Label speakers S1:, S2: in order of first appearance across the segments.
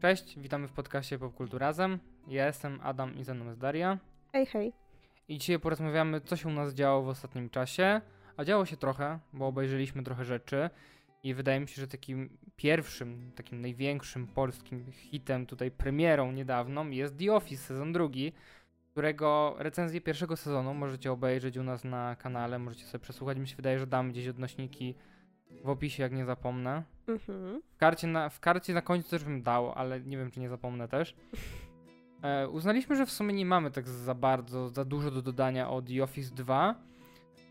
S1: Cześć, witamy w podcaście Popkultu Razem. Ja jestem Adam i ze mną jest Daria.
S2: Hej, hej.
S1: I dzisiaj porozmawiamy, co się u nas działo w ostatnim czasie. A działo się trochę, bo obejrzeliśmy trochę rzeczy. I wydaje mi się, że takim pierwszym, takim największym polskim hitem, tutaj premierą niedawną jest The Office sezon drugi, którego recenzję pierwszego sezonu możecie obejrzeć u nas na kanale, możecie sobie przesłuchać. Mi się wydaje, że dam gdzieś odnośniki w opisie, jak nie zapomnę.
S2: Mhm.
S1: W karcie, na, w karcie na końcu też bym dał, ale nie wiem, czy nie zapomnę też. E, uznaliśmy, że w sumie nie mamy tak za bardzo, za dużo do dodania o The Office 2,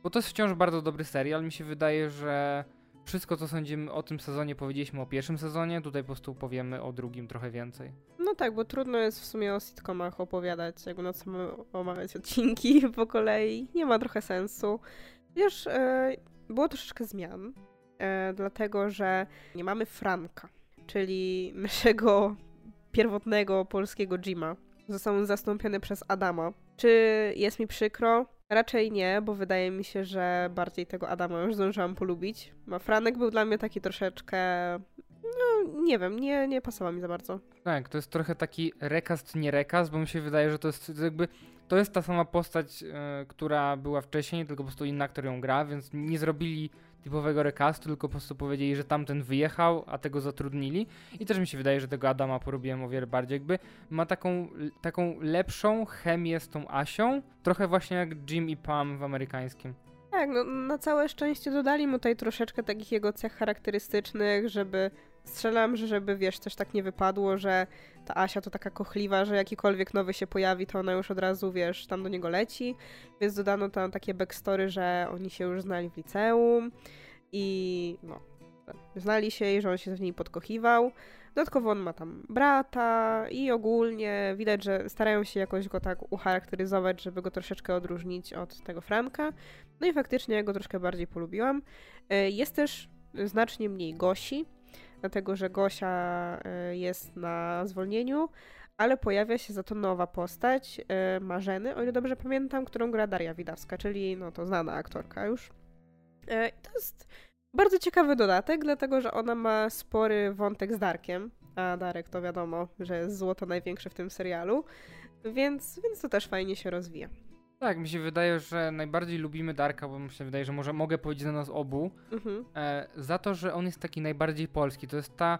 S1: bo to jest wciąż bardzo dobry serial. Mi się wydaje, że wszystko, co sądzimy o tym sezonie, powiedzieliśmy o pierwszym sezonie. Tutaj po prostu powiemy o drugim trochę więcej.
S2: No tak, bo trudno jest w sumie o sitcomach opowiadać, jakby na co mamy omawiać odcinki po kolei. Nie ma trochę sensu. Wiesz, e, było troszeczkę zmian, e, dlatego że nie mamy Franka, czyli naszego pierwotnego polskiego Jima. Został on zastąpiony przez Adama. Czy jest mi przykro? Raczej nie, bo wydaje mi się, że bardziej tego Adama już zdążyłam polubić. A Franek był dla mnie taki troszeczkę. No, nie wiem, nie, nie pasował mi za bardzo.
S1: Tak, to jest trochę taki rekast, nie rekast, bo mi się wydaje, że to jest jakby. To jest ta sama postać, e, która była wcześniej, tylko po prostu inna aktor ją gra, więc nie zrobili typowego recastu, tylko po prostu powiedzieli, że tamten wyjechał, a tego zatrudnili. I też mi się wydaje, że tego Adama porobiłem o wiele bardziej. Jakby ma taką, taką lepszą chemię z tą Asią, trochę właśnie jak Jim i Pam w amerykańskim.
S2: Tak, no na całe szczęście dodali mu tutaj troszeczkę takich jego cech charakterystycznych, żeby strzelam, że żeby wiesz, coś tak nie wypadło, że ta Asia to taka kochliwa, że jakikolwiek nowy się pojawi, to ona już od razu, wiesz, tam do niego leci. Więc dodano tam takie backstory, że oni się już znali w liceum i no, znali się i że on się z niej podkochiwał. Dodatkowo on ma tam brata i ogólnie widać, że starają się jakoś go tak ucharakteryzować, żeby go troszeczkę odróżnić od tego Franka. No i faktycznie ja go troszkę bardziej polubiłam. E, jest też znacznie mniej Gosi, dlatego że Gosia e, jest na zwolnieniu, ale pojawia się za to nowa postać e, Marzeny, o ile dobrze pamiętam, którą gra Daria Widawska, czyli no to znana aktorka już. To jest bardzo ciekawy dodatek, dlatego że ona ma spory wątek z Darkiem, a Darek to wiadomo, że jest złoto największe w tym serialu, więc, więc to też fajnie się rozwija.
S1: Tak, mi się wydaje, że najbardziej lubimy Darka, bo mi się wydaje, że może mogę powiedzieć za nas obu, mhm. e, za to, że on jest taki najbardziej polski. To jest ta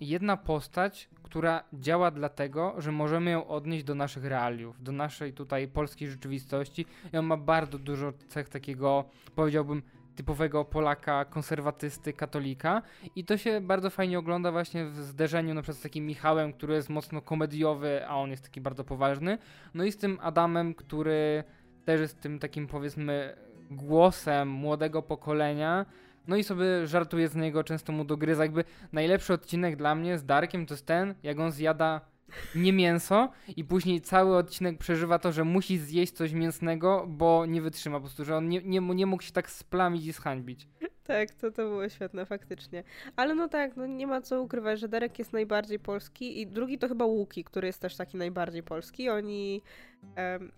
S1: jedna postać, która działa dlatego, że możemy ją odnieść do naszych realiów, do naszej tutaj polskiej rzeczywistości i on ma bardzo dużo cech takiego, powiedziałbym, typowego Polaka, konserwatysty, katolika. I to się bardzo fajnie ogląda właśnie w zderzeniu na przykład z takim Michałem, który jest mocno komediowy, a on jest taki bardzo poważny, no i z tym Adamem, który też jest tym takim powiedzmy głosem młodego pokolenia, no i sobie żartuje z niego, często mu dogryza. Jakby najlepszy odcinek dla mnie z Darkiem to jest ten, jak on zjada nie mięso i później cały odcinek przeżywa to, że musi zjeść coś mięsnego, bo nie wytrzyma po prostu, że on nie, nie, nie mógł się tak splamić i zhańbić.
S2: Tak, to, to było świetne faktycznie. Ale no tak, no nie ma co ukrywać, że Derek jest najbardziej polski i drugi to chyba Łuki, który jest też taki najbardziej polski. Oni um,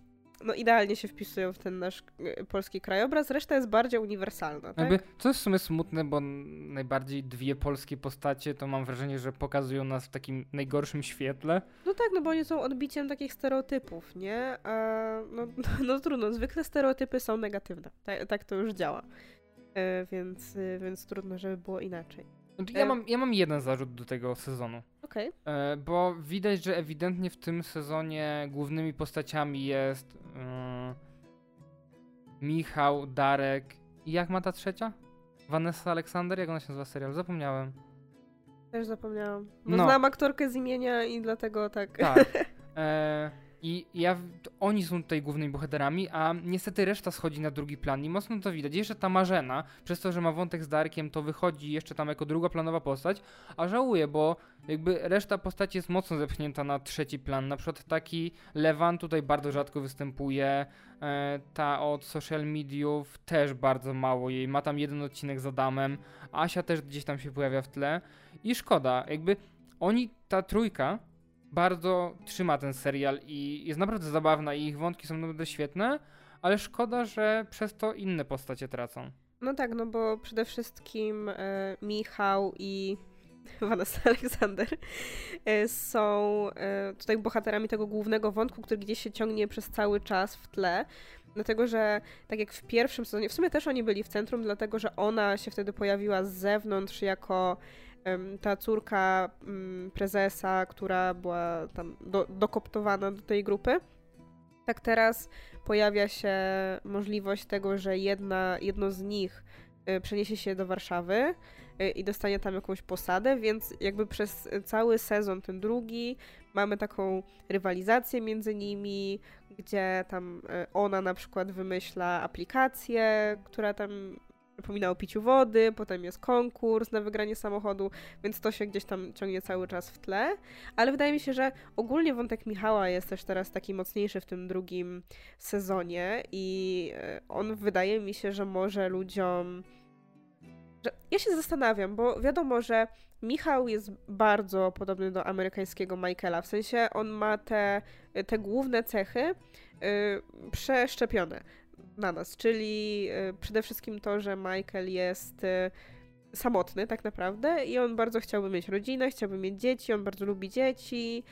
S2: no idealnie się wpisują w ten nasz e, polski krajobraz, reszta jest bardziej uniwersalna. Tak?
S1: Jakby, co jest w sumie smutne, bo najbardziej dwie polskie postacie to mam wrażenie, że pokazują nas w takim najgorszym świetle.
S2: No tak, no bo oni są odbiciem takich stereotypów, nie? A, no, no trudno, zwykle stereotypy są negatywne. Tak, tak to już działa. E, więc, e, więc trudno, żeby było inaczej.
S1: Znaczy, ja, mam, ja mam jeden zarzut do tego sezonu.
S2: Okej.
S1: Okay. Bo widać, że ewidentnie w tym sezonie głównymi postaciami jest yy, Michał, Darek i jak ma ta trzecia? Vanessa Aleksander? Jak ona się nazywa serial? Zapomniałem.
S2: Też zapomniałam. Bo no. znam aktorkę z imienia i dlatego tak.
S1: Tak. E, I ja, oni są tutaj głównymi bohaterami, a niestety reszta schodzi na drugi plan i mocno to widać. Jeszcze ta Marzena, przez to, że ma wątek z Darkiem, to wychodzi jeszcze tam jako drugoplanowa postać, a żałuję, bo jakby reszta postaci jest mocno zepchnięta na trzeci plan. Na przykład taki Lewan tutaj bardzo rzadko występuje, e, ta od social mediów też bardzo mało jej, ma tam jeden odcinek z Adamem, Asia też gdzieś tam się pojawia w tle i szkoda, jakby oni, ta trójka, bardzo trzyma ten serial i jest naprawdę zabawna i ich wątki są naprawdę świetne, ale szkoda, że przez to inne postacie tracą.
S2: No tak, no bo przede wszystkim e, Michał i Vanessa Alexander, e, są e, tutaj bohaterami tego głównego wątku, który gdzieś się ciągnie przez cały czas w tle. Dlatego, że tak jak w pierwszym sezonie, w sumie też oni byli w centrum, dlatego że ona się wtedy pojawiła z zewnątrz jako ta córka mm, prezesa, która była tam do, dokoptowana do tej grupy. Tak teraz pojawia się możliwość tego, że jedna, jedno z nich y, przeniesie się do Warszawy y, i dostanie tam jakąś posadę, więc jakby przez cały sezon, ten drugi, mamy taką rywalizację między nimi, gdzie tam y, ona na przykład wymyśla aplikację, która tam przypomina o piciu wody, potem jest konkurs na wygranie samochodu, więc to się gdzieś tam ciągnie cały czas w tle. Ale wydaje mi się, że ogólnie wątek Michała jest też teraz taki mocniejszy w tym drugim sezonie i e, on wydaje mi się, że może ludziom. Ja się zastanawiam, bo wiadomo, że Michał jest bardzo podobny do amerykańskiego Michaela. W sensie on ma te, te główne cechy yy, przeszczepione na nas, czyli e, przede wszystkim to, że Michael jest e, samotny tak naprawdę i on bardzo chciałby mieć rodzinę, chciałby mieć dzieci, on bardzo lubi dzieci,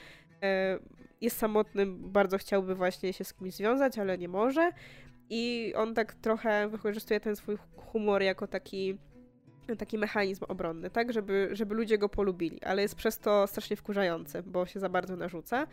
S2: e, jest samotny, bardzo chciałby właśnie się z kimś związać, ale nie może i on tak trochę wykorzystuje ten swój humor jako taki taki mechanizm obronny, tak, żeby, żeby ludzie go polubili, ale jest przez to strasznie wkurzający, bo się za bardzo narzuca.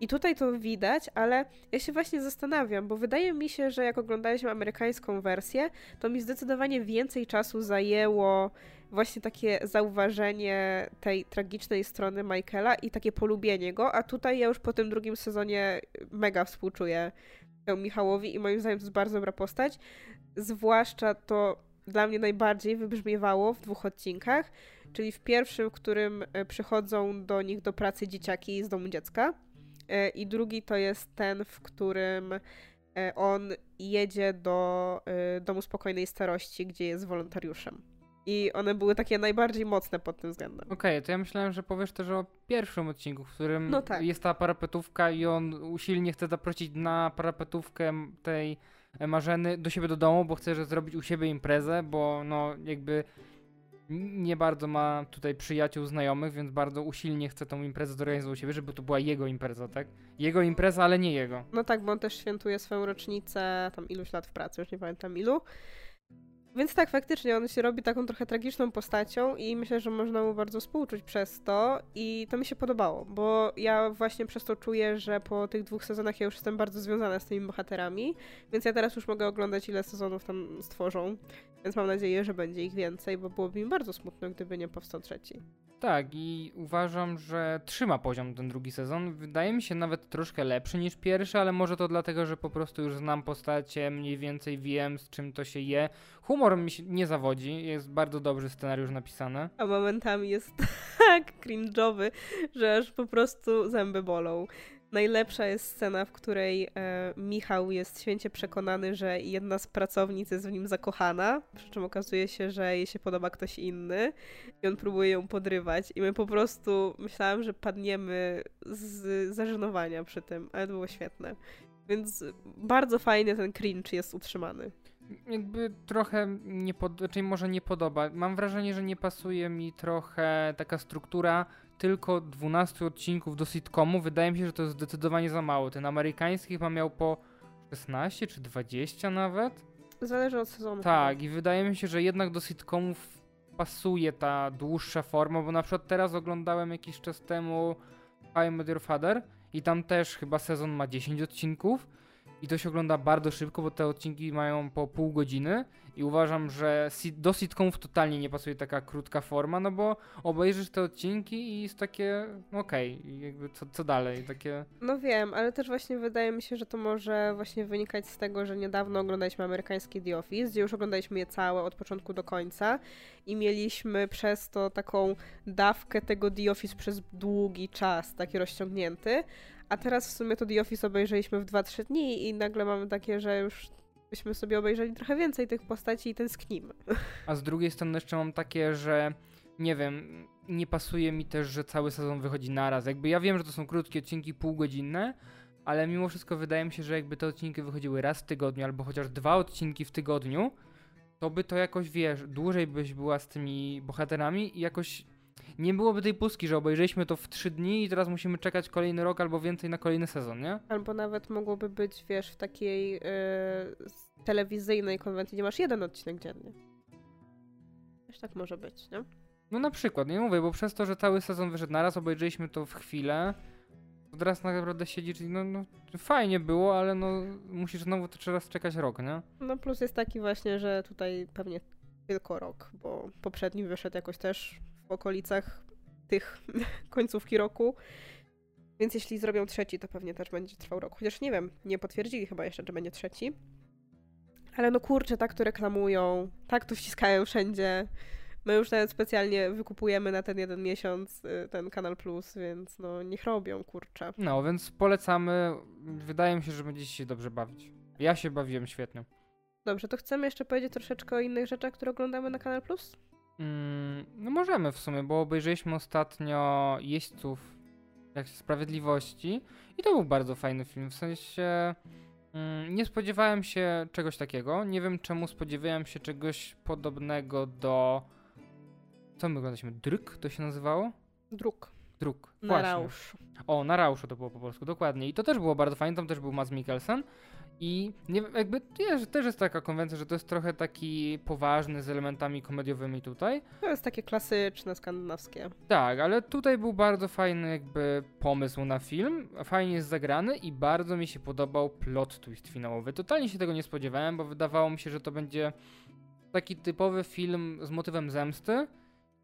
S2: I tutaj to widać, ale ja się właśnie zastanawiam, bo wydaje mi się, że jak oglądaliśmy amerykańską wersję, to mi zdecydowanie więcej czasu zajęło właśnie takie zauważenie tej tragicznej strony Michaela i takie polubienie go, a tutaj ja już po tym drugim sezonie mega współczuję Michałowi i moim zdaniem to jest bardzo dobra postać. Zwłaszcza to dla mnie najbardziej wybrzmiewało w dwóch odcinkach, czyli w pierwszym, w którym e, przychodzą do nich do pracy dzieciaki z domu dziecka I drugi to jest ten, w którym e, on jedzie do e, domu spokojnej starości, gdzie jest wolontariuszem. I one były takie najbardziej mocne pod tym względem.
S1: Okej, okay, to ja myślałem, że powiesz też o pierwszym odcinku, w którym no tak. jest ta parapetówka i on usilnie chce zaprosić na parapetówkę tej Marzeny do siebie do domu, bo chce że zrobić u siebie imprezę, bo no jakby nie bardzo ma tutaj przyjaciół, znajomych, więc bardzo usilnie chce tą imprezę zorganizować u siebie, żeby to była jego impreza, tak? Jego impreza, ale nie jego.
S2: No tak, bo on też świętuje swoją rocznicę, tam iluś lat w pracy, już nie pamiętam ilu. Więc tak, faktycznie on się robi taką trochę tragiczną postacią i myślę, że można mu bardzo współczuć przez to i to mi się podobało, bo ja właśnie przez to czuję, że po tych dwóch sezonach ja już jestem bardzo związana z tymi bohaterami, więc ja teraz już mogę oglądać ile sezonów tam stworzą, więc mam nadzieję, że będzie ich więcej, bo byłoby mi bardzo smutno, gdyby nie powstał trzeci.
S1: Tak, i uważam, że trzyma poziom ten drugi sezon. Wydaje mi się nawet troszkę lepszy niż pierwszy, ale może to dlatego, że po prostu już znam postacie, mniej więcej wiem z czym to się je. Humor mi się nie zawodzi, jest bardzo dobry scenariusz napisany.
S2: A momentami jest tak cringe'owy, że aż po prostu zęby bolą. Najlepsza jest scena, w której e, Michał jest święcie przekonany, że jedna z pracownic jest w nim zakochana, przy czym okazuje się, że jej się podoba ktoś inny i on próbuje ją podrywać i my po prostu myślałam, że padniemy z zażenowania przy tym, ale to było świetne. Więc bardzo fajnie ten cringe jest utrzymany
S1: jakby trochę nie pod, czyli może nie podoba. Mam wrażenie, że nie pasuje mi trochę taka struktura tylko 12 odcinków do sitcomu. Wydaje mi się, że to jest zdecydowanie za mało. Ten amerykański chyba miał po 16 czy 20 nawet.
S2: Zależy od sezonu.
S1: Tak, i wydaje mi się, że jednak do sitcomów pasuje ta dłuższa forma, bo na przykład teraz oglądałem jakiś czas temu I Met Your Father i tam też chyba sezon ma 10 odcinków i to się ogląda bardzo szybko, bo te odcinki mają po pół godziny. I uważam, że do sitcomów totalnie nie pasuje taka krótka forma, no bo obejrzysz te odcinki i jest takie okej, okay, jakby co, co dalej, takie...
S2: No wiem, ale też właśnie wydaje mi się, że to może właśnie wynikać z tego, że niedawno oglądaliśmy amerykański The Office, gdzie już oglądaliśmy je całe od początku do końca i mieliśmy przez to taką dawkę tego The Office przez długi czas, taki rozciągnięty, a teraz w sumie to The Office obejrzeliśmy w 2-3 dni i nagle mamy takie, że już byśmy sobie obejrzeli trochę więcej tych postaci i tęsknimy.
S1: A z drugiej strony jeszcze mam takie, że nie wiem, nie pasuje mi też, że cały sezon wychodzi naraz. Jakby ja wiem, że to są krótkie odcinki, półgodzinne, ale mimo wszystko wydaje mi się, że jakby te odcinki wychodziły raz w tygodniu albo chociaż dwa odcinki w tygodniu, to by to jakoś, wiesz, dłużej byś była z tymi bohaterami i jakoś nie byłoby tej pustki, że obejrzeliśmy to w trzy dni i teraz musimy czekać kolejny rok albo więcej na kolejny sezon, nie?
S2: Albo nawet mogłoby być, wiesz, w takiej yy, telewizyjnej konwencji, gdzie masz jeden odcinek dziennie. Też tak może być, nie?
S1: No na przykład, nie mówię, bo przez to, że cały sezon wyszedł naraz, obejrzeliśmy to w chwilę, teraz tak naprawdę siedzisz i no, no fajnie było, ale no musisz znowu to teraz czekać rok, nie?
S2: No plus jest taki właśnie, że tutaj pewnie tylko rok, bo poprzedni wyszedł jakoś też w okolicach tych końcówki roku. Więc jeśli zrobią trzeci, to pewnie też będzie trwał rok. Chociaż nie wiem, nie potwierdzili chyba jeszcze, że będzie trzeci. Ale no kurczę, tak to reklamują, tak to wciskają wszędzie. My już nawet specjalnie wykupujemy na ten jeden miesiąc y, ten Kanal Plus, więc no niech robią, kurczę.
S1: No, więc polecamy. Wydaje mi się, że będziecie się dobrze bawić. Ja się bawiłem świetnie.
S2: Dobrze, to chcemy jeszcze powiedzieć troszeczkę o innych rzeczach, które oglądamy na Kanal Plus?
S1: Mm, no możemy w sumie, bo obejrzeliśmy ostatnio Jeźdźców jak Sprawiedliwości i to był bardzo fajny film, w sensie mm, nie spodziewałem się czegoś takiego, nie wiem czemu spodziewałem się czegoś podobnego do co my oglądaliśmy? Dryk to się nazywało?
S2: Druk.
S1: Druk.
S2: Na Rauszu.
S1: O, na Rauszu to było po polsku, dokładnie. I to też było bardzo fajne, tam też był Mads Mikkelsen. I nie, jakby wiesz, też jest taka konwencja, że to jest trochę taki poważny z elementami komediowymi tutaj.
S2: To jest takie klasyczne, skandynawskie.
S1: Tak, ale tutaj był bardzo fajny jakby pomysł na film, fajnie jest zagrany i bardzo mi się podobał plot twist finałowy. Totalnie się tego nie spodziewałem, bo wydawało mi się, że to będzie taki typowy film z motywem zemsty,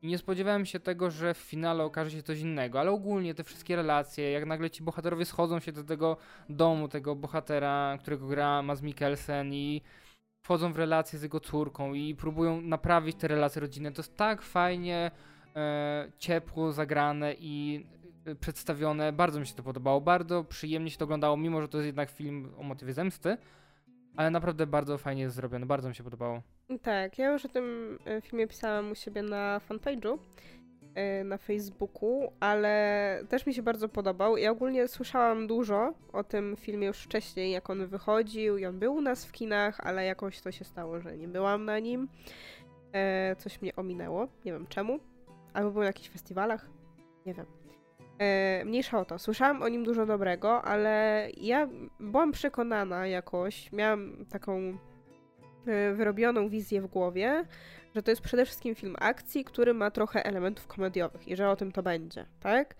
S1: i nie spodziewałem się tego, że w finale okaże się coś innego, ale ogólnie te wszystkie relacje, jak nagle ci bohaterowie schodzą się do tego domu, tego bohatera, którego gra Maz Mikkelsen i wchodzą w relacje z jego córką i próbują naprawić te relacje rodzinne. To jest tak fajnie, e, ciepło zagrane i e, przedstawione. Bardzo mi się to podobało, bardzo przyjemnie się to oglądało, mimo że to jest jednak film o motywie zemsty ale naprawdę bardzo fajnie jest zrobiony, bardzo mi się podobało.
S2: Tak, ja już o tym e, filmie pisałam u siebie na fanpage'u e, na Facebooku, ale też mi się bardzo podobał. Ja ogólnie słyszałam dużo o tym filmie już wcześniej, jak on wychodził i on był u nas w kinach, ale jakoś to się stało, że nie byłam na nim. E, coś mnie ominęło, nie wiem czemu. Albo był na jakichś festiwalach, nie wiem. Mniejsza o to. Słyszałam o nim dużo dobrego, ale ja byłam przekonana jakoś, miałam taką wyrobioną wizję w głowie, że to jest przede wszystkim film akcji, który ma trochę elementów komediowych i że o tym to będzie, tak?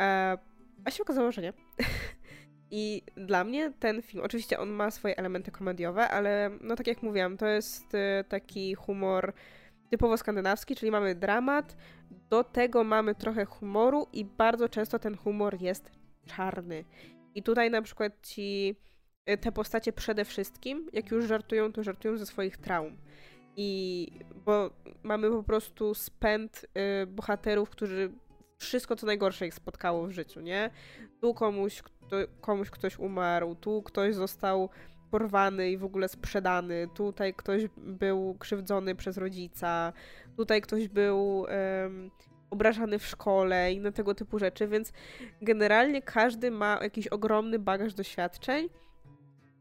S2: E, a się okazało, że nie. I dla mnie ten film, oczywiście on ma swoje elementy komediowe, ale no tak jak mówiłam, to jest taki humor typowo skandynawski, czyli mamy dramat, do tego mamy trochę humoru i bardzo często ten humor jest czarny. I tutaj na przykład ci y, te postacie przede wszystkim, jak już żartują, to żartują ze swoich traum. I bo mamy po prostu spęd y, bohaterów, którzy wszystko co najgorsze ich spotkało w życiu, nie? Tu komuś, kto, komuś ktoś umarł, tu ktoś został porwany i w ogóle sprzedany, tutaj ktoś był krzywdzony przez rodzica, tutaj ktoś był obrażany w szkole i na tego typu rzeczy, więc generalnie każdy ma jakiś ogromny bagaż doświadczeń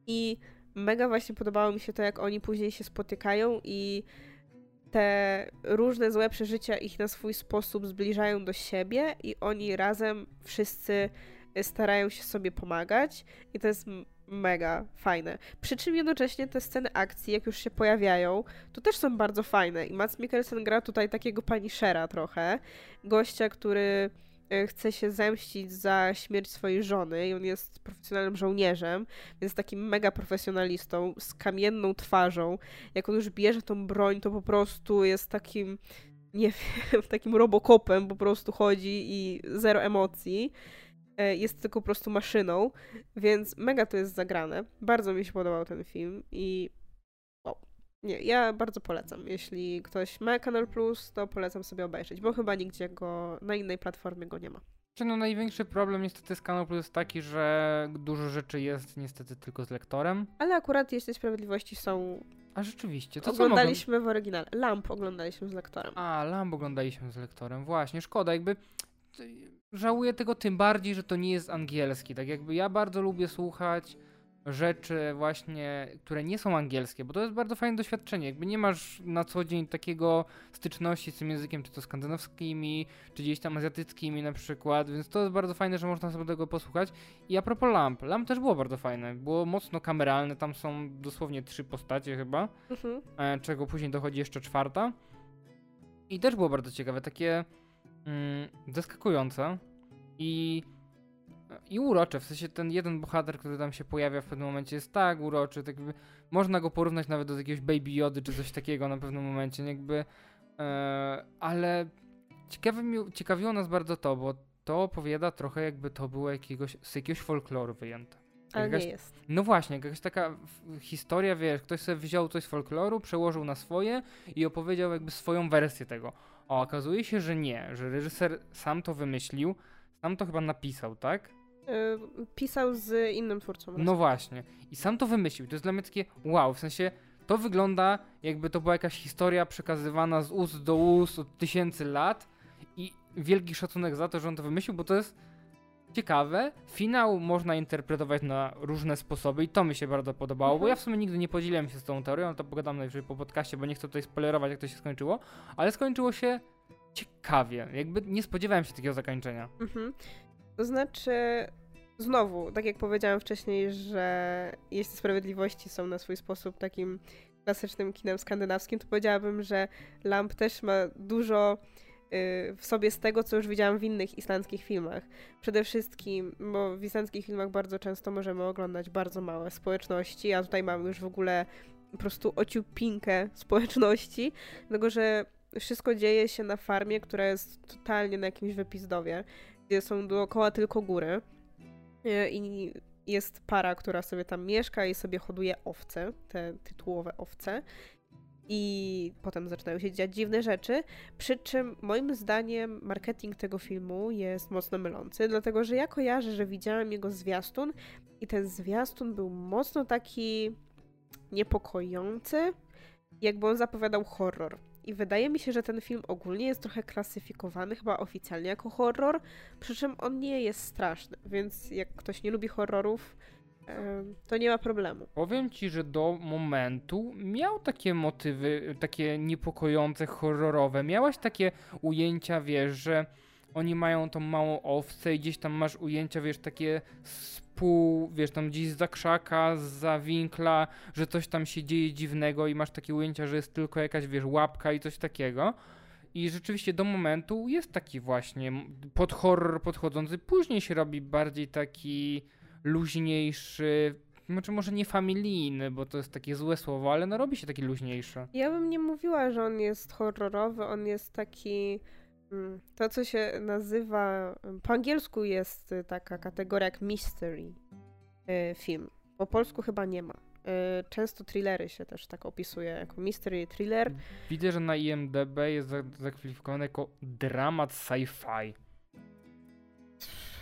S2: i mega właśnie podobało mi się to, jak oni później się spotykają i te różne złe przeżycia ich na swój sposób zbliżają do siebie i oni razem wszyscy starają się sobie pomagać i to jest mega fajne. Przy czym jednocześnie te sceny akcji, jak już się pojawiają, to też są bardzo fajne. I Mats Mikkelsen gra tutaj takiego Punishera trochę. Gościa, który e, chce się zemścić za śmierć swojej żony i on jest profesjonalnym żołnierzem, więc takim mega profesjonalistą, z kamienną twarzą. Jak on już bierze tą broń, to po prostu jest takim, nie wiem, takim robokopem po prostu chodzi i zero emocji. E, jest tylko po prostu maszyną, więc mega to jest zagrane. Bardzo mi się podobał ten film i. Nie, ja bardzo polecam. Jeśli ktoś ma Kanal Plus, to polecam sobie obejrzeć, bo chyba nigdzie go, na innej platformie go nie ma.
S1: No największy problem niestety z Kanal Plus jest taki, że dużo rzeczy jest niestety tylko z lektorem.
S2: Ale akurat Jeśli Sprawiedliwości są...
S1: A rzeczywiście. To
S2: oglądaliśmy w oryginale. Lamp oglądaliśmy z lektorem.
S1: A, Lamp oglądaliśmy z lektorem. Właśnie, szkoda. Jakby żałuję tego tym bardziej, że to nie jest angielski. Tak jakby ja bardzo lubię słuchać rzeczy właśnie, które nie są angielskie, bo to jest bardzo fajne doświadczenie. Jakby nie masz na co dzień takiego styczności z tym językiem, czy to skandynawskimi, czy gdzieś tam azjatyckimi na przykład, więc to jest bardzo fajne, że można sobie tego posłuchać. I a propos lamp, lamp też było bardzo fajne, było mocno kameralne, tam są dosłownie trzy postacie chyba, mhm. E, czego później dochodzi jeszcze czwarta. I też było bardzo ciekawe, takie mm, zaskakujące i i urocze, w sensie ten jeden bohater, który tam się pojawia w pewnym momencie jest tak uroczy, tak jakby, można go porównać nawet do jakiegoś Baby Jody czy coś takiego na pewnym momencie, jakby, e, ale ciekawi, ciekawiło nas bardzo to, bo to opowiada trochę jakby to było jakiegoś, z jakiegoś folkloru wyjęte.
S2: Ale jakaś, nie jest.
S1: No właśnie, jakaś taka historia, wiesz, ktoś sobie wziął coś z folkloru, przełożył na swoje i opowiedział jakby swoją wersję tego. O, okazuje się, że nie, że reżyser sam to wymyślił, sam to chyba napisał, tak?
S2: Yy, pisał z innym twórcą.
S1: No właśnie. I sam to wymyślił. To jest dla mnie takie wow, w sensie to wygląda jakby to była jakaś historia przekazywana z ust do ust od tysięcy lat i wielki szacunek za to, że on to wymyślił, bo to jest ciekawe. Finał można interpretować na różne sposoby i to mi się bardzo podobało, mhm. bo ja w sumie nigdy nie podzieliłem się z tą teorią, to pogadam najwyżej po podcaście, bo nie chcę tutaj spoilerować jak to się skończyło, ale skończyło się ciekawie. Jakby nie spodziewałem się takiego zakończenia. Mhm.
S2: To znaczy, znowu, tak jak powiedziałam wcześniej, że jeśli Sprawiedliwości są na swój sposób takim klasycznym kinem skandynawskim, to powiedziałabym, że Lamp też ma dużo y, w sobie z tego, co już widziałam w innych islandzkich filmach. Przede wszystkim, bo w islandzkich filmach bardzo często możemy oglądać bardzo małe społeczności, a tutaj mamy już w ogóle po prostu ociupinkę społeczności, dlatego że wszystko dzieje się na farmie, która jest totalnie na jakimś wypizdowie gdzie są dookoła tylko góry. E, I jest para, która sobie tam mieszka i sobie hoduje owce, te tytułowe owce. I potem zaczynają się dziać dziwne rzeczy. Przy czym moim zdaniem marketing tego filmu jest mocno mylący, dlatego że ja kojarzę, że widziałam jego zwiastun i ten zwiastun był mocno taki niepokojący, jakby on zapowiadał horror. I wydaje mi się, że ten film ogólnie jest trochę klasyfikowany chyba oficjalnie jako horror, przy czym on nie jest straszny, więc jak ktoś nie lubi horrorów, to nie ma problemu.
S1: Powiem ci, że do momentu miał takie motywy, takie niepokojące, horrorowe. Miałaś takie ujęcia, wiesz, że oni mają tą małą owcę i gdzieś tam masz ujęcia, wiesz, takie pół, wiesz, tam gdzieś za krzaka, za winkla, że coś tam się dzieje dziwnego i masz takie ujęcia, że jest tylko jakaś, wiesz, łapka i coś takiego. I rzeczywiście do momentu jest taki właśnie pod horror podchodzący. Później się robi bardziej taki luźniejszy, znaczy może nie familijny, bo to jest takie złe słowo, ale no robi się taki luźniejszy.
S2: Ja bym nie mówiła, że on jest horrorowy, on jest taki to, co się nazywa, po angielsku jest taka kategoria jak mystery y, film. Po polsku chyba nie ma. Y, często thrillery się też tak opisuje jako mystery thriller.
S1: Widzę, że na IMDb jest zakwalifikowany jako dramat sci-fi.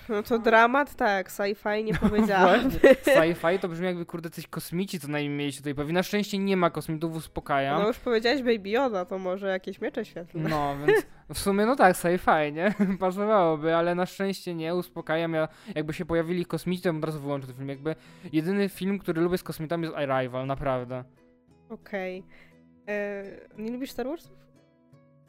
S2: No to dramat, tak, sci-fi nie powiedziałam.
S1: sci-fi to brzmi jakby, kurde, coś kosmici co najmniej mieli się tutaj pojawi. Na szczęście nie ma kosmitów, uspokajam.
S2: No już powiedziałeś Baby Yoda, to może jakieś miecze świetlne.
S1: No, więc w sumie no tak, sci-fi, nie? Pasowałoby, ale na szczęście nie, uspokajam. Ja jakby się pojawili kosmici, to bym od razu wyłączył ten film. Jakby jedyny film, który lubię z kosmitami jest Arrival, naprawdę.
S2: Okej. Okay. E, nie lubisz Star Wars?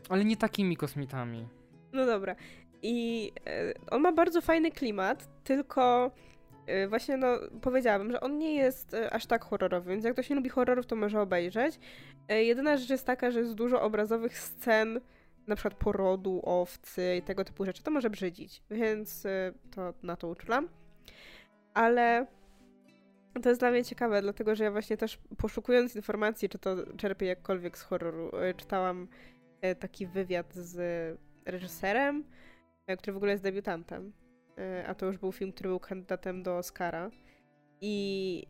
S1: Ale nie takimi kosmitami.
S2: No dobra. I e, on ma bardzo fajny klimat, tylko e, właśnie no powiedziałabym, że on nie jest e, aż tak horrorowy, więc jak ktoś nie lubi horrorów, to może obejrzeć. Jedyna rzecz jest taka, że jest dużo obrazowych scen, na przykład porodu, owcy i tego typu rzeczy, to może brzydzić, więc to na to uczulam. Ale to jest dla mnie ciekawe, dlatego że ja właśnie też poszukując informacji, czy to czerpię jakkolwiek z horroru, czytałam taki wywiad z reżyserem, który w ogóle jest debiutantem. E, a to już był film, który był kandydatem do Oscara. I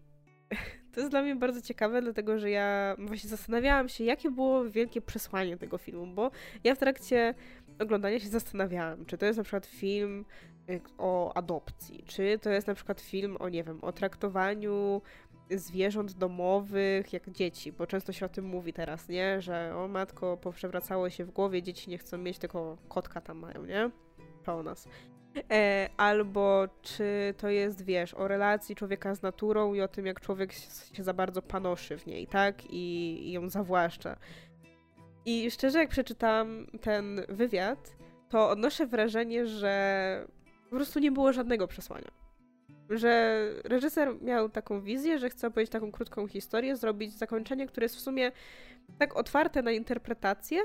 S2: to jest dla mnie bardzo ciekawe, dlatego że ja właśnie zastanawiałam się, jakie było wielkie przesłanie tego filmu, bo ja w trakcie oglądania się zastanawiałam, czy to jest na przykład film e, o adopcji, czy to jest na przykład film o, nie wiem, o traktowaniu zwierząt domowych jak dzieci, bo często się o tym mówi teraz, nie? Że o matko, poprzewracało się w głowie, dzieci nie chcą mieć, tylko kotka tam mają, nie? O nas. E, albo czy to jest, wiesz, o relacji człowieka z naturą i o tym, jak człowiek się za bardzo panoszy w niej, tak? I, i ją zawłaszcza. I szczerze, jak przeczytałam ten wywiad, to odnoszę wrażenie, że po prostu nie było żadnego przesłania. Że reżyser miał taką wizję, że chce opowiedzieć taką krótką historię, zrobić zakończenie, które jest w sumie tak otwarte na interpretację,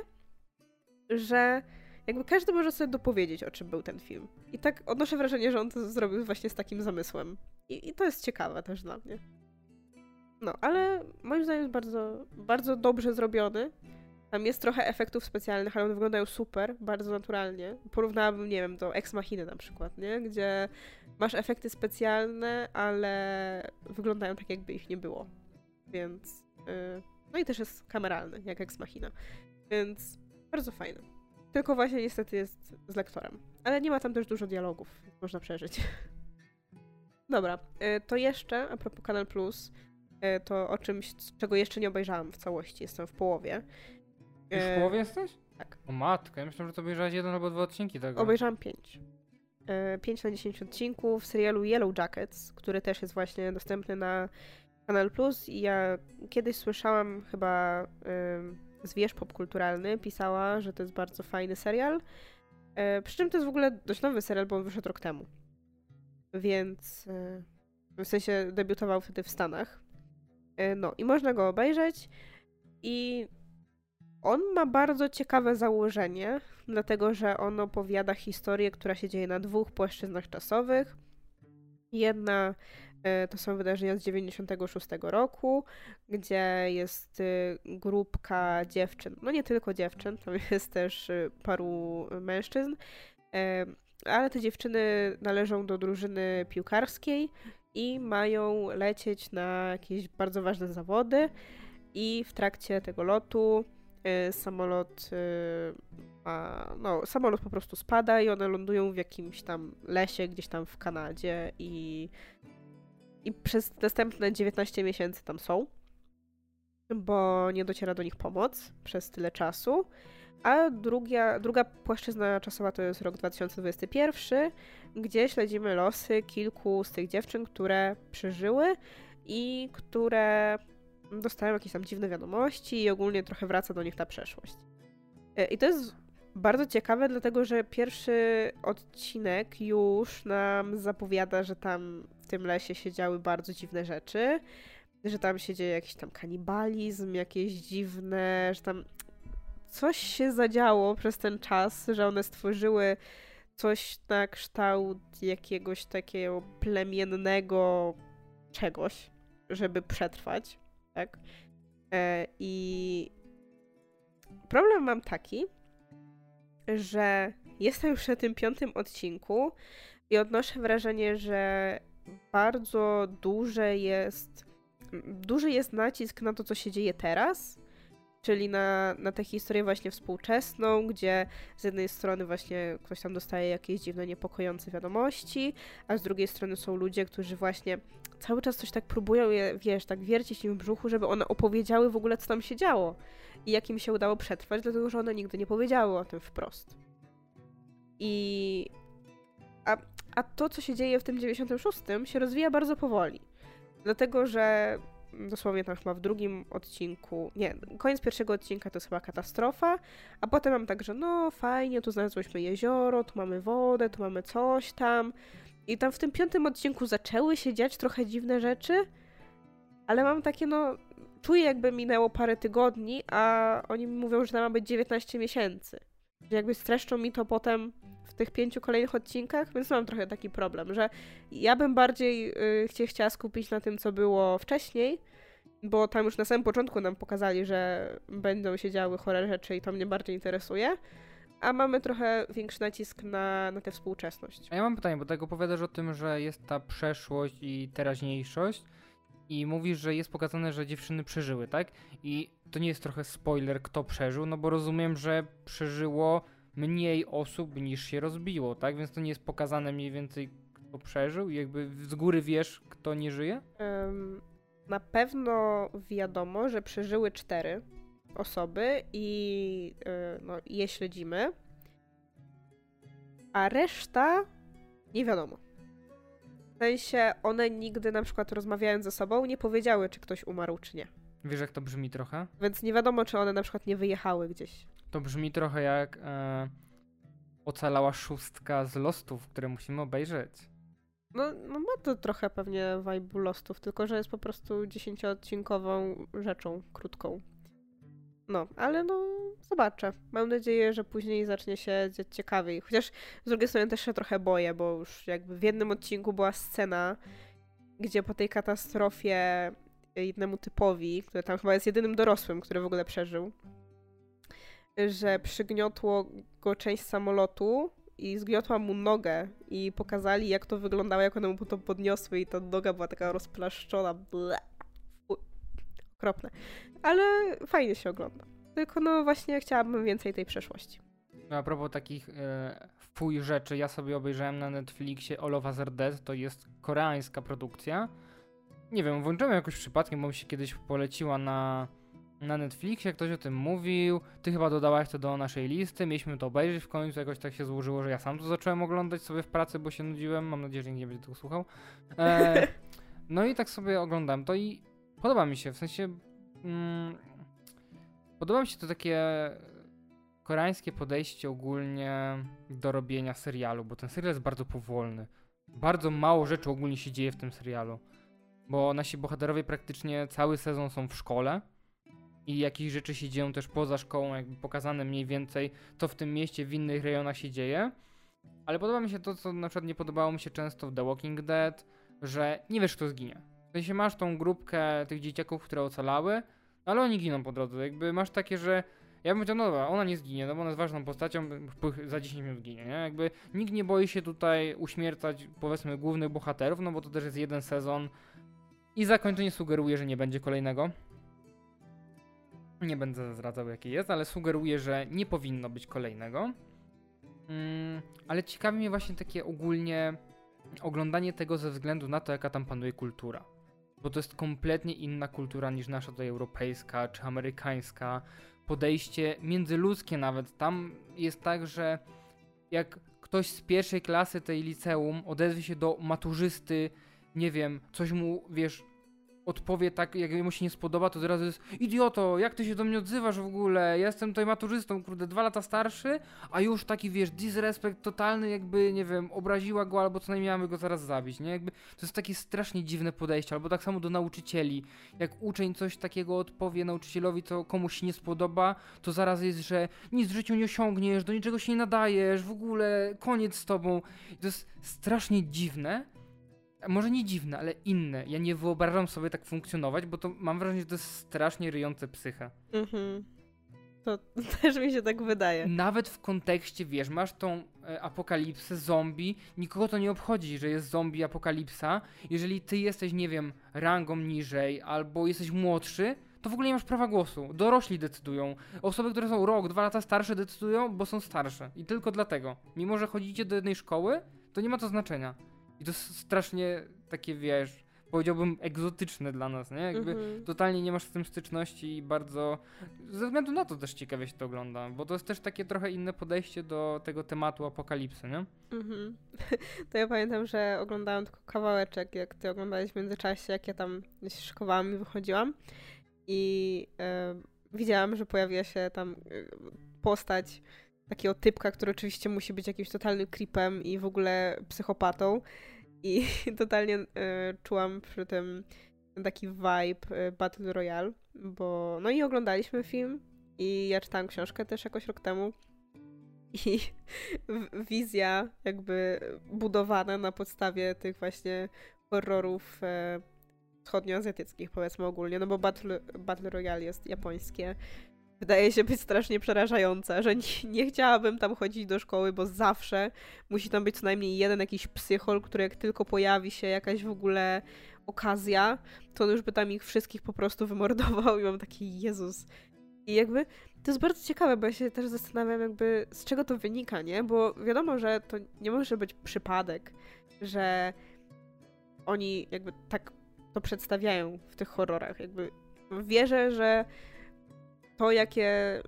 S2: że jakby każdy może sobie dopowiedzieć, o czym był ten film. I tak odnoszę wrażenie, że on to zrobił właśnie z takim zamysłem. I, i to jest ciekawe też dla mnie. No, ale moim zdaniem jest bardzo, bardzo dobrze zrobiony. Tam jest trochę efektów specjalnych, ale one wyglądają super, bardzo naturalnie. Porównałabym, nie wiem, do Ex Machiny na przykład, nie? Gdzie masz efekty specjalne, ale wyglądają tak, jakby ich nie było. Więc... Yy, no i też jest kameralny, jak Ex Machina. Więc bardzo fajny. Tylko właśnie niestety jest z lektorem. Ale nie ma tam też dużo dialogów, można przeżyć. Dobra, y, to jeszcze a propos Kanal Plus, y, to o czymś, czego jeszcze nie obejrzałam w całości, jestem w połowie.
S1: Już w połowie jesteś?
S2: Tak.
S1: O matko, ja myślę, że to obejrzałeś jeden albo dwa odcinki tego.
S2: Obejrzałam pięć. E, pięć na 10 odcinków serialu Yellow Jackets, który też jest właśnie dostępny na Kanal Plus i ja kiedyś słyszałam chyba zwierz popkulturalny pisała, że to jest bardzo fajny serial. E, przy czym to jest w ogóle dość nowy serial, bo on wyszedł rok temu. Więc w sensie debiutował wtedy w Stanach. No i można go obejrzeć i on ma bardzo ciekawe założenie, dlatego że on opowiada historię, która się dzieje na dwóch płaszczyznach czasowych. Jedna e, to są wydarzenia z 96 roku, gdzie jest y, grupka dziewczyn, no nie tylko dziewczyn, tam jest też y, paru mężczyzn, e, ale te dziewczyny należą do drużyny piłkarskiej i mają lecieć na jakieś bardzo ważne zawody i w trakcie tego lotu Y, samolot ma, no, samolot po prostu spada i one lądują w jakimś tam lesie gdzieś tam w Kanadzie i, i przez następne 19 miesięcy tam są, bo nie dociera do nich pomoc przez tyle czasu. A druga, druga płaszczyzna czasowa to jest rok 2021, gdzie śledzimy losy kilku z tych dziewczyn, które przeżyły i które dostają jakieś tam dziwne wiadomości i ogólnie trochę wraca do nich ta przeszłość. E, I to jest bardzo ciekawe, dlatego że pierwszy odcinek już nam zapowiada, że tam tym lesie się działy bardzo dziwne rzeczy, że tam się dzieje jakiś tam kanibalizm, jakieś dziwne, że tam coś się zadziało przez ten czas, że one stworzyły coś na kształt jakiegoś takiego plemiennego czegoś, żeby przetrwać tak? E, I problem mam taki, że jestem już na tym piątym odcinku i odnoszę wrażenie, że bardzo duże jest, duży jest nacisk na to, co się dzieje teraz, czyli na, na tę historię właśnie współczesną, gdzie z jednej strony właśnie ktoś tam dostaje jakieś dziwne, niepokojące wiadomości, a z drugiej strony są ludzie, którzy właśnie cały czas coś tak próbują je, wiesz, tak wiercić im w brzuchu, żeby one opowiedziały w ogóle, co tam się działo i jak im się udało przetrwać, dlatego że one nigdy nie powiedziały o tym wprost. I... A, a to, co się dzieje w tym 96, się rozwija bardzo powoli. Dlatego, że dosłownie tam chyba w drugim odcinku, nie, koniec pierwszego odcinka to jest chyba katastrofa, a potem mam tak, że no fajnie, tu znalazłyśmy jezioro, tu mamy wodę, tu mamy coś tam, i tam w tym piątym odcinku zaczęły się dziać trochę dziwne rzeczy, ale mam takie, no, czuję jakby minęło parę tygodni, a oni mi mówią, że tam ma być 19 miesięcy. Że jakby streszczą mi to potem w tych pięciu kolejnych odcinkach, więc mam trochę taki problem, że ja bym bardziej y, chciała skupić na tym, co było wcześniej, bo tam już na samym początku nam pokazali, że będą się działy chore rzeczy i to mnie bardziej interesuje a mamy trochę większy nacisk na, na tę współczesność.
S1: A ja mam pytanie, bo tak opowiadasz o tym, że jest ta przeszłość i teraźniejszość i mówisz, że jest pokazane, że dziewczyny przeżyły, tak? I to nie jest trochę spoiler, kto przeżył, no bo rozumiem, że przeżyło mniej osób niż się rozbiło, tak? Więc to nie jest pokazane mniej więcej, kto przeżył i jakby z góry wiesz, kto nie żyje?
S2: Na pewno wiadomo, że przeżyły cztery osoby i y, no, je śledzimy. A reszta Nie wiadomo. W sensie one nigdy na przykład rozmawiając ze sobą nie powiedziały, czy ktoś umarł, czy nie.
S1: Wiesz, jak to brzmi trochę?
S2: Więc nie wiadomo, czy one na przykład nie wyjechały gdzieś.
S1: To brzmi trochę jak e, ocalała szóstka z Lostów, które musimy obejrzeć.
S2: No, no ma to trochę pewnie vibe Lostów, tylko że jest po prostu dziesięcioodcinkową rzeczą, krótką. No, ale no zobaczę. Mam nadzieję, że później zacznie się dziać ciekawiej. Chociaż z drugiej strony też się trochę boję, bo już jakby w jednym odcinku była scena, gdzie po tej katastrofie jednemu typowi, który tam chyba jest jedynym dorosłym, który w ogóle przeżył, że przygniotło go część samolotu i zgniotła mu nogę i pokazali, jak to wyglądało, jak one mu to podniosły i ta noga była taka rozplaszczona. Okropne. Ale fajnie się ogląda. Tylko no właśnie chciałabym więcej tej przeszłości.
S1: No, a propos takich e, fuj rzeczy, ja sobie obejrzałem na Netflixie All of Us Are Dead, to jest koreańska produkcja. Nie wiem, włączyłem jakoś przypadkiem, bo mi się kiedyś poleciła na, na Netflixie, ktoś o tym mówił, ty chyba dodałaś to do naszej listy, mieliśmy to obejrzeć w końcu, jakoś tak się złożyło, że ja sam to zacząłem oglądać sobie w pracy, bo się nudziłem, mam nadzieję, że nikt nie będzie tego słuchał. E, no i tak sobie oglądam to i podoba mi się, w sensie... Mm, podoba mi się to takie koreańskie podejście ogólnie do robienia serialu, bo ten serial jest bardzo powolny. Bardzo mało rzeczy ogólnie się dzieje w tym serialu. Bo nasi bohaterowie praktycznie cały sezon są w szkole i jakieś rzeczy się dzieją też poza szkołą, jakby pokazane mniej więcej, co w tym mieście, w innych rejonach się dzieje. Ale podoba mi się to, co na przykład nie podobało mi się często w The Walking Dead, że nie wiesz, kto zginie. W sensie masz tą grupkę tych dzieciaków, które ocalały, ale oni giną po drodze. Jakby masz takie, że ja bym powiedział, no dobra, ona nie zginie, no bo ona jest ważną postacią, za 10 minut ginie, nie? Jakby nikt nie boi się tutaj uśmiercać, powiedzmy, głównych bohaterów, no bo to też jest jeden sezon i zakończenie sugeruje, że nie będzie kolejnego. Nie będę zdradzał, jakie jest, ale sugeruje, że nie powinno być kolejnego. Mm, ale ciekawi mnie właśnie takie ogólnie oglądanie tego ze względu na to, jaka tam panuje kultura bo to jest kompletnie inna kultura niż nasza tutaj europejska czy amerykańska. Podejście międzyludzkie nawet. Tam jest tak, że jak ktoś z pierwszej klasy tej liceum odezwie się do maturzysty, nie wiem, coś mu, wiesz, odpowie tak, jak mu się nie spodoba, to zaraz jest idioto, jak ty się do mnie odzywasz w ogóle? Ja jestem tutaj maturzystą, kurde, dwa lata starszy, a już taki, wiesz, disrespekt totalny, jakby, nie wiem, obraziła go albo co najmniej miałaby go zaraz zabić, nie? Jakby to jest takie strasznie dziwne podejście, albo tak samo do nauczycieli. Jak uczeń coś takiego odpowie nauczycielowi, co komuś się nie spodoba, to zaraz jest, że nic w życiu nie osiągniesz, do niczego się nie nadajesz, w ogóle koniec z tobą. I to jest strasznie dziwne, może nie dziwne, ale inne. Ja nie wyobrażam sobie tak funkcjonować, bo to mam wrażenie, że to jest strasznie ryjące psychę. Mhm.
S2: To też mi się tak wydaje.
S1: Nawet w kontekście, wiesz, masz tą e, apokalipsę, zombie, nikogo to nie obchodzi, że jest zombie apokalipsa. Jeżeli ty jesteś, nie wiem, rangą niżej albo jesteś młodszy, to w ogóle nie masz prawa głosu. Dorośli decydują. Osoby, które są rok, dwa lata starsze decydują, bo są starsze. I tylko dlatego. Mimo, że chodzicie do jednej szkoły, to nie ma to znaczenia. I to strasznie takie, wiesz, powiedziałbym egzotyczne dla nas, nie? Jakby mhm. totalnie nie masz z tym styczności i bardzo, ze względu na to też ciekawie się to ogląda, bo to jest też takie trochę inne podejście do tego tematu apokalipsy, nie? Mhm.
S2: To ja pamiętam, że oglądałam tylko kawałeczek, jak ty oglądałeś w międzyczasie, jak ja tam się szykowałam i wychodziłam i e, widziałam, że pojawia się tam e, postać takiego typka, który oczywiście musi być jakimś totalnym creepem i w ogóle psychopatą. I totalnie y, czułam przy tym taki vibe y, Battle Royale, bo no i oglądaliśmy film i ja czytałam książkę też jakoś rok temu i wizja jakby budowana na podstawie tych właśnie horrorów e, wschodnioazjatyckich powiedzmy ogólnie, no bo Battle, Battle Royale jest japońskie, wydaje się być strasznie przerażająca, że nie, nie, chciałabym tam chodzić do szkoły, bo zawsze musi tam być co najmniej jeden jakiś psychol, który jak tylko pojawi się jakaś w ogóle okazja, to on już by tam ich wszystkich po prostu wymordował i mam taki Jezus. I jakby to jest bardzo ciekawe, bo ja się też zastanawiam jakby z czego to wynika, nie? Bo wiadomo, że to nie może być przypadek, że oni jakby tak to przedstawiają w tych horrorach. Jakby wierzę, że to, jakie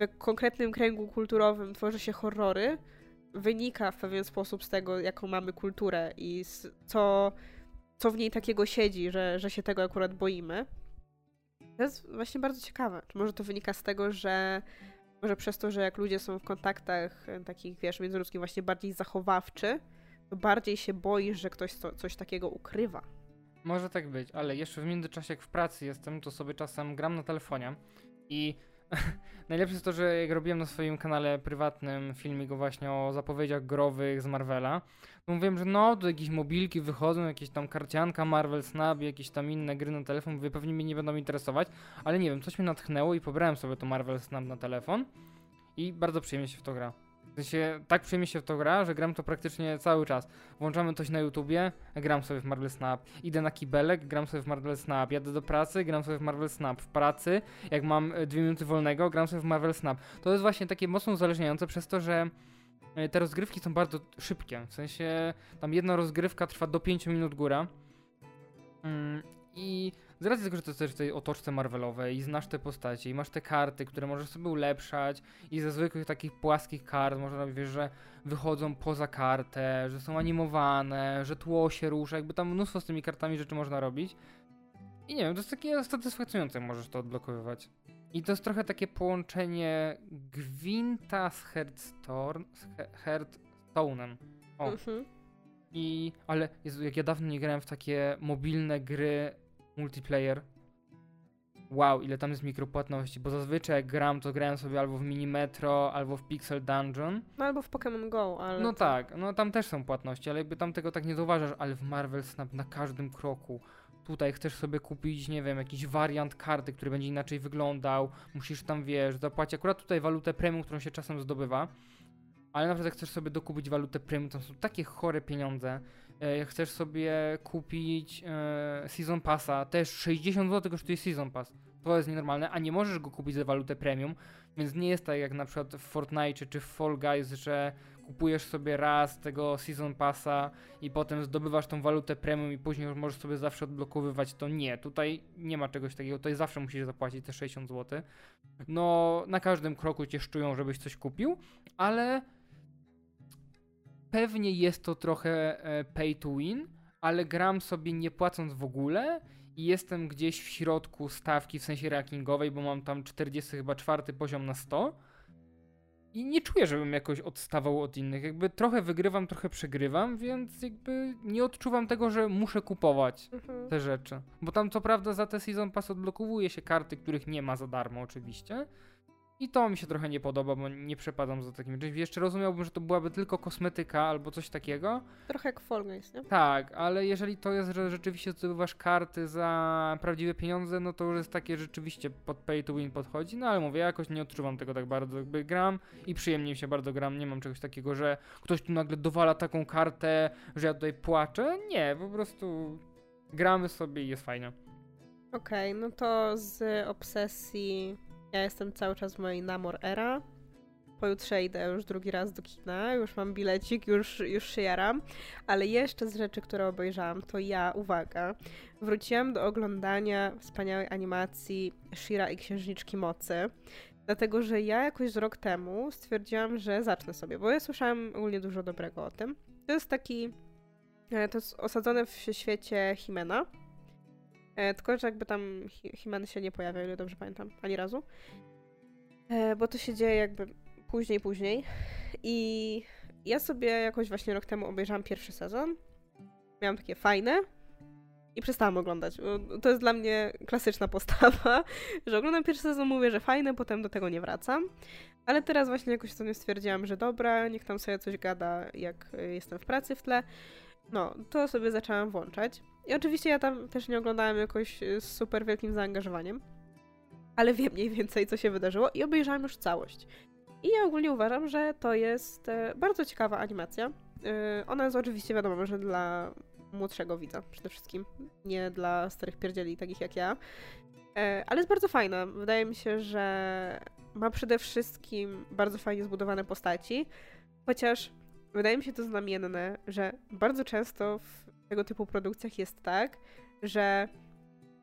S2: w konkretnym kręgu kulturowym tworzy się horrory, wynika w pewien sposób z tego, jaką mamy kulturę i co, co w niej takiego siedzi, że, że się tego akurat boimy. To jest właśnie bardzo ciekawe. Czy może to wynika z tego, że może przez to, że jak ludzie są w kontaktach e, takich, wiesz, międzyludzkich właśnie bardziej zachowawczy, to bardziej się boisz, że ktoś co, coś takiego ukrywa.
S1: Może tak być, ale jeszcze w międzyczasie jak w pracy jestem, to sobie czasem gram na telefonie i najlepsze jest to, że jak robiłem na swoim kanale prywatnym filmik właśnie o zapowiedziach growych z Marvela, to mówiłem, że no, to jakieś mobilki wychodzą, jakieś tam karcianka Marvel Snap, jakieś tam inne gry na telefon, mówię, pewnie mnie nie będą interesować, ale nie wiem, coś mnie natchnęło i pobrałem sobie to Marvel Snap na telefon i bardzo przyjemnie się w to gra. W sensie, tak przyjemnie się w to gra, że gram to praktycznie cały czas. Włączamy coś na YouTubie, gram sobie w Marvel Snap. Idę na kibelek, gram sobie w Marvel Snap. Jadę do pracy, gram sobie w Marvel Snap. W pracy, jak mam e, dwie minuty wolnego, gram sobie w Marvel Snap. To jest właśnie takie mocno uzależniające przez to, że e, te rozgrywki są bardzo szybkie. W sensie, tam jedna rozgrywka trwa do 5 minut góra. Mm, I z racji tego, że to jest też w tej otoczce Marvelowej i znasz te postacie i masz te karty, które możesz sobie ulepszać i ze zwykłych takich płaskich kart można wiesz, że wychodzą poza kartę, że są animowane, że tło się rusza, jakby tam mnóstwo z tymi kartami rzeczy można robić. I nie wiem, to jest takie satysfakcjonujące, możesz to odblokowywać. I to jest trochę takie połączenie Gwinta z Hearthstone, z Hearthstone'em. O. Mhm. I, ale Jezu, jak ja dawno nie grałem w takie mobilne gry multiplayer. Wow, ile tam jest mikropłatności, bo zazwyczaj jak gram, to grałem sobie albo w Mini Metro, albo w Pixel Dungeon.
S2: No albo w Pokémon Go, ale...
S1: No tak, no tam też są płatności, ale jakby tam tego tak nie zauważasz, ale w Marvel Snap na każdym kroku. Tutaj chcesz sobie kupić, nie wiem, jakiś wariant karty, który będzie inaczej wyglądał, musisz tam, wiesz, zapłacić akurat tutaj walutę premium, którą się czasem zdobywa, ale naprawdę jak chcesz sobie dokupić walutę premium, to są takie chore pieniądze, jak chcesz sobie kupić e, Season Passa, też 60 zł kosztuje Season Pass. To jest nienormalne, a nie możesz go kupić za walutę premium, więc nie jest tak jak na przykład w Fortnite czy w Fall Guys, że kupujesz sobie raz tego Season Passa i potem zdobywasz tą walutę premium i później możesz sobie zawsze odblokowywać. To nie, tutaj nie ma czegoś takiego, tutaj zawsze musisz zapłacić te 60 zł. No, na każdym kroku cię szczują, żebyś coś kupił, ale pewnie jest to trochę e, pay to win, ale gram sobie nie płacąc w ogóle i jestem gdzieś w środku stawki w sensie rankingowej, bo mam tam 40 chyba czwarty poziom na 100 i nie czuję, żebym jakoś odstawał od innych. Jakby trochę wygrywam, trochę przegrywam, więc jakby nie odczuwam tego, że muszę kupować mhm. te rzeczy. Bo tam co prawda za te Season Pass odblokowuje się karty, których nie ma za darmo oczywiście, i to mi się trochę nie podoba, bo nie przepadam za takim czymś. Jeszcze rozumiałbym, że to byłaby tylko kosmetyka albo coś takiego.
S2: Trochę jak Fall Guys, nie?
S1: Tak, ale jeżeli to jest, że rzeczywiście zdobywasz karty za prawdziwe pieniądze, no to już jest takie rzeczywiście pod pay to win podchodzi. No ale mówię, ja jakoś nie odczuwam tego tak bardzo. Jakby gram i przyjemnie mi się bardzo gram. Nie mam czegoś takiego, że ktoś tu nagle dowala taką kartę, że ja tutaj płaczę. Nie, po prostu gramy sobie i jest fajnie.
S2: Okej, okay, no to z obsesji ja jestem cały czas w mojej Namor era. Pojutrze idę już drugi raz do kina, już mam bilecik, już, już się jaram. Ale jeszcze z rzeczy, które obejrzałam, to ja, uwaga, wróciłam do oglądania wspaniałej animacji Shira i Księżniczki Mocy. Dlatego, że ja jakoś rok temu stwierdziłam, że zacznę sobie, bo ja słyszałam ogólnie dużo dobrego o tym. To jest taki, e, to jest osadzone w świecie Himena, E, tylko, że jakby tam Himan się nie pojawia, ile dobrze pamiętam, ani razu. E, bo to się dzieje jakby później, później. I ja sobie jakoś właśnie rok temu obejrzałam pierwszy sezon. Miałam takie fajne. I przestałam oglądać. To jest dla mnie klasyczna postawa, że oglądam pierwszy sezon, mówię, że fajne, potem do tego nie wracam. Ale teraz właśnie jakoś sobie stwierdziłam, że dobra, niech tam sobie coś gada, jak jestem w pracy w tle. No, to sobie zaczęłam włączać. I oczywiście ja tam też nie oglądałam jakoś y, z super wielkim zaangażowaniem, ale wiem mniej więcej, co się wydarzyło i obejrzałam już całość. I ja ogólnie uważam, że to jest e, bardzo ciekawa animacja. E, ona jest oczywiście wiadomo, że dla młodszego widza przede wszystkim, nie dla starych pierdzieli takich jak ja, e, ale jest bardzo fajna. Wydaje mi się, że ma przede wszystkim bardzo fajnie zbudowane postaci, chociaż wydaje mi się to znamienne, że bardzo często w tego typu produkcjach jest tak, że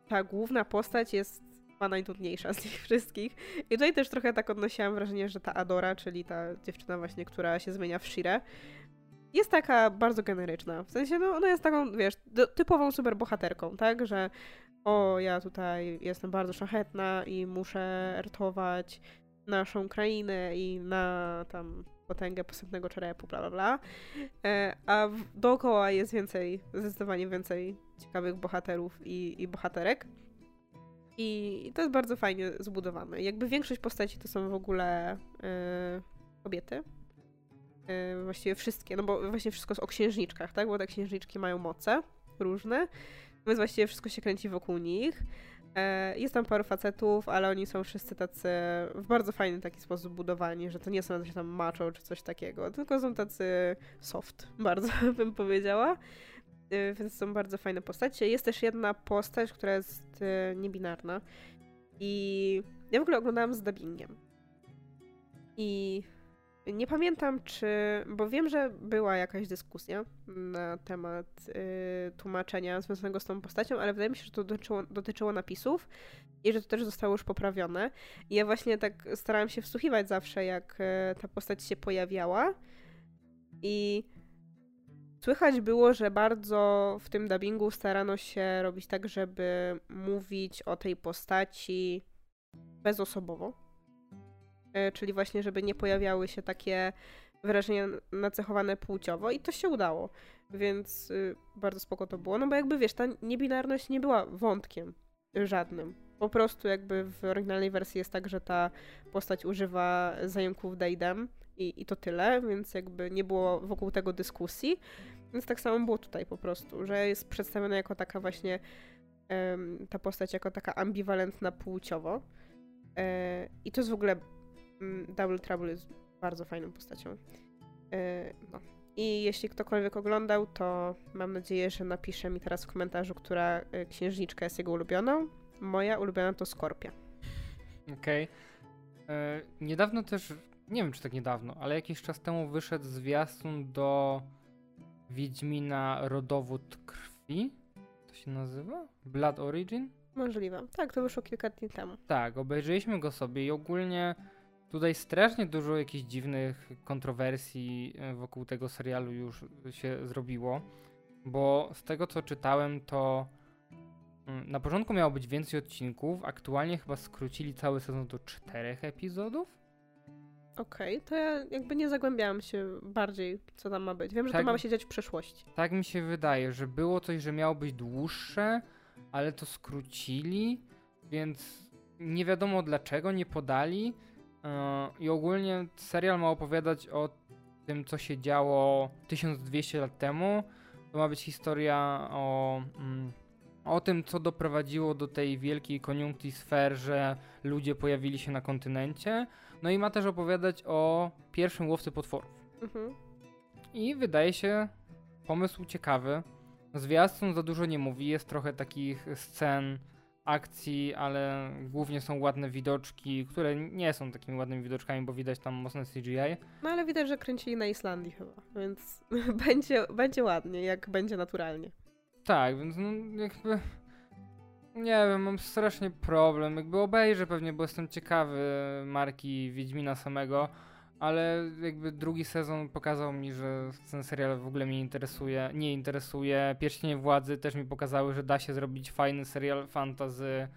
S2: ta główna postać jest chyba najtrudniejsza z nich wszystkich. I tutaj też trochę tak odnosiłam wrażenie, że ta Adora, czyli ta dziewczyna właśnie, która się zmienia w Shire, jest taka bardzo generyczna. W sensie, no ona jest taką, wiesz, typową superbohaterką, tak? Że o, ja tutaj jestem bardzo szlachetna i muszę ratować naszą krainę i na tam potęgę posępnego czerepu, bla bla bla. E, a dookoła jest więcej, zdecydowanie więcej ciekawych bohaterów i, i bohaterek. I to jest bardzo fajnie zbudowane. Jakby większość postaci to są w ogóle y, kobiety. Y, właściwie wszystkie, no bo właśnie wszystko jest o księżniczkach, tak? Bo te księżniczki mają moce różne, więc właściwie wszystko się kręci wokół nich. Y, jest tam paru facetów, ale oni są wszyscy tacy w bardzo fajny taki sposób budowani, że to nie są jacyś tam macho czy coś takiego, tylko są tacy soft, bardzo bym powiedziała. Y, więc są bardzo fajne postacie. Jest też jedna postać, która jest y, niebinarna i ja w ogóle oglądałam z dubbingiem. I nie pamiętam, czy. Bo wiem, że była jakaś dyskusja na temat y, tłumaczenia związanego z tą postacią, ale wydaje mi się, że to dotyczyło, dotyczyło napisów i że to też zostało już poprawione. I ja właśnie tak starałam się wsłuchiwać zawsze, jak y, ta postać się pojawiała. I Słychać było, że bardzo w tym dubbingu starano się robić tak, żeby mówić o tej postaci bezosobowo. E, czyli właśnie, żeby nie pojawiały się takie wyrażenia nacechowane płciowo i to się udało. Więc y, bardzo spoko to było. No bo jakby wiesz, ta niebinarność nie była wątkiem żadnym. Po prostu jakby w oryginalnej wersji jest tak, że ta postać używa zająków Deidem i, i to tyle, więc jakby nie było wokół tego dyskusji. Więc tak samo było tutaj po prostu, że jest przedstawiona jako taka właśnie ta postać jako taka ambiwalentna płciowo. E, I to jest w ogóle Double Trouble jest bardzo fajną postacią. E, no. I jeśli ktokolwiek oglądał, to mam nadzieję, że napisze mi teraz w komentarzu, która e, księżniczka jest jego ulubioną. Moja ulubiona to Skorpia.
S1: Okej. Okay. E, niedawno też, nie wiem czy tak niedawno, ale jakiś czas temu wyszedł zwiastun do Wiedźmina Rodowód Krwi. To się nazywa? Blood Origin?
S2: Możliwe. Tak, to wyszło kilka dni temu.
S1: Tak, obejrzeliśmy go sobie i ogólnie tutaj strasznie dużo jakichś dziwnych kontrowersji e, wokół tego serialu już się zrobiło, bo z tego co czytałem to mm, na początku miało być więcej odcinków, aktualnie chyba skrócili cały sezon do czterech epizodów.
S2: Okej, okay, to ja jakby nie zagłębiałam się bardziej, co tam ma być. Wiem, że tak, to ma się dziać w przeszłości.
S1: Tak mi się wydaje, że było coś, że miało być dłuższe, ale to skrócili, więc nie wiadomo dlaczego nie podali. Yy, I ogólnie serial ma opowiadać o tym, co się działo 1200 lat temu. To ma być historia o, mm, o tym, co doprowadziło do tej wielkiej koniunkcji sfer, że ludzie pojawili się na kontynencie no i ma też opowiadać o pierwszym łowcy potworów. Mhm. I wydaje się pomysł ciekawy. Zwiastun za dużo nie mówi, jest trochę takich scen akcji, ale głównie są ładne widoczki, które nie są takimi ładnymi widoczkami, bo widać tam mocne CGI.
S2: No ale widać, że kręcili na Islandii chyba, więc będzie, będzie ładnie, jak będzie naturalnie.
S1: Tak, więc no jakby nie wiem, mam strasznie problem. Jakby obejrzę pewnie, bo jestem ciekawy marki Wiedźmina samego, ale jakby drugi sezon pokazał mi, że ten serial w ogóle mnie interesuje, nie interesuje. Pierścienie Władzy też mi pokazały, że da się zrobić fajny serial fantazy.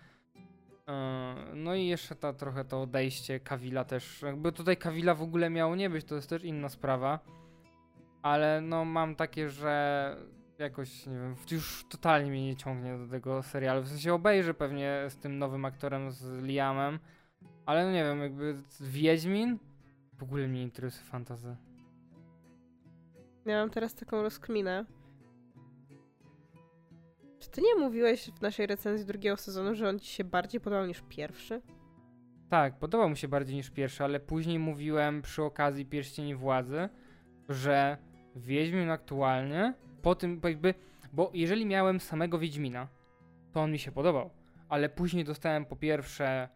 S1: E, no i jeszcze ta, trochę to odejście Kawila też. Jakby tutaj Kawila w ogóle miało nie być, to jest też inna sprawa. Ale no mam takie, że jakoś, nie wiem, już totalnie mnie nie ciągnie do tego serialu. W sensie obejrzę pewnie z tym nowym aktorem, z Liamem, ale no nie wiem, jakby Wiedźmin w ogóle mnie interesuje fantazy.
S2: Ja mam teraz taką rozkminę. Czy ty nie mówiłeś w naszej recenzji drugiego sezonu, że on ci się bardziej podobał niż pierwszy?
S1: Tak, podobał mi się bardziej niż pierwszy, ale później mówiłem przy okazji Pierścieni Władzy, że Wiedźmin aktualnie po tym jakby, bo jeżeli miałem samego Wiedźmina, to on mi się podobał, ale później dostałem po pierwsze